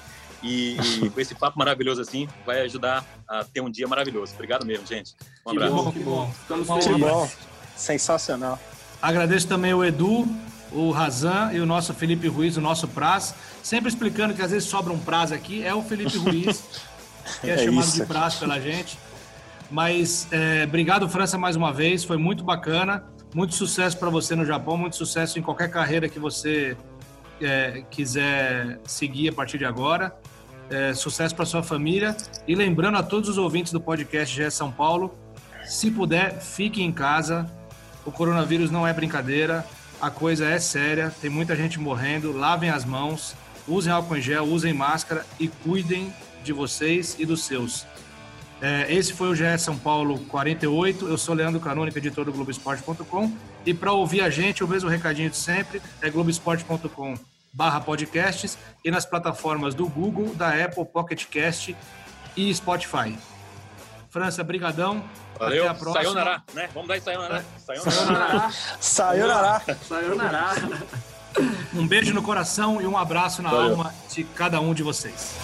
E, e com esse papo maravilhoso assim, vai ajudar a ter um dia maravilhoso. Obrigado mesmo, gente. Um Que abraço. bom, que bom. Ficamos Uma Que bom. Sensacional. Agradeço também o Edu, o Razan e o nosso Felipe Ruiz, o nosso Praz. Sempre explicando que às vezes sobra um Praz aqui, é o Felipe Ruiz, que é, É chamado isso. de Praz pela gente. Mas é, obrigado, França, mais uma vez. Foi muito bacana. Muito sucesso para você no Japão, muito sucesso em qualquer carreira que você é, quiser seguir a partir de agora. É, sucesso para sua família. E lembrando a todos os ouvintes do podcast GE São Paulo, se puder, fique em casa. O coronavírus não é brincadeira, a coisa é séria, tem muita gente morrendo. Lavem as mãos, usem álcool em gel, usem máscara e cuidem de vocês e dos seus. É, esse foi o GE São Paulo 48. Eu sou Leandro Canônica, editor do Globoesporte.com. E para ouvir a gente, o mesmo recadinho de sempre é globoesporte.com barra podcasts e nas plataformas do Google, da Apple, Pocket Cast e Spotify. França, brigadão. Valeu. Até a próxima. Sayonara, né? Vamos dar aí sayonara. Sayonara. Sayonara. Sayonara. Sayonara. Um beijo no coração e um abraço na Valeu. alma de cada um de vocês.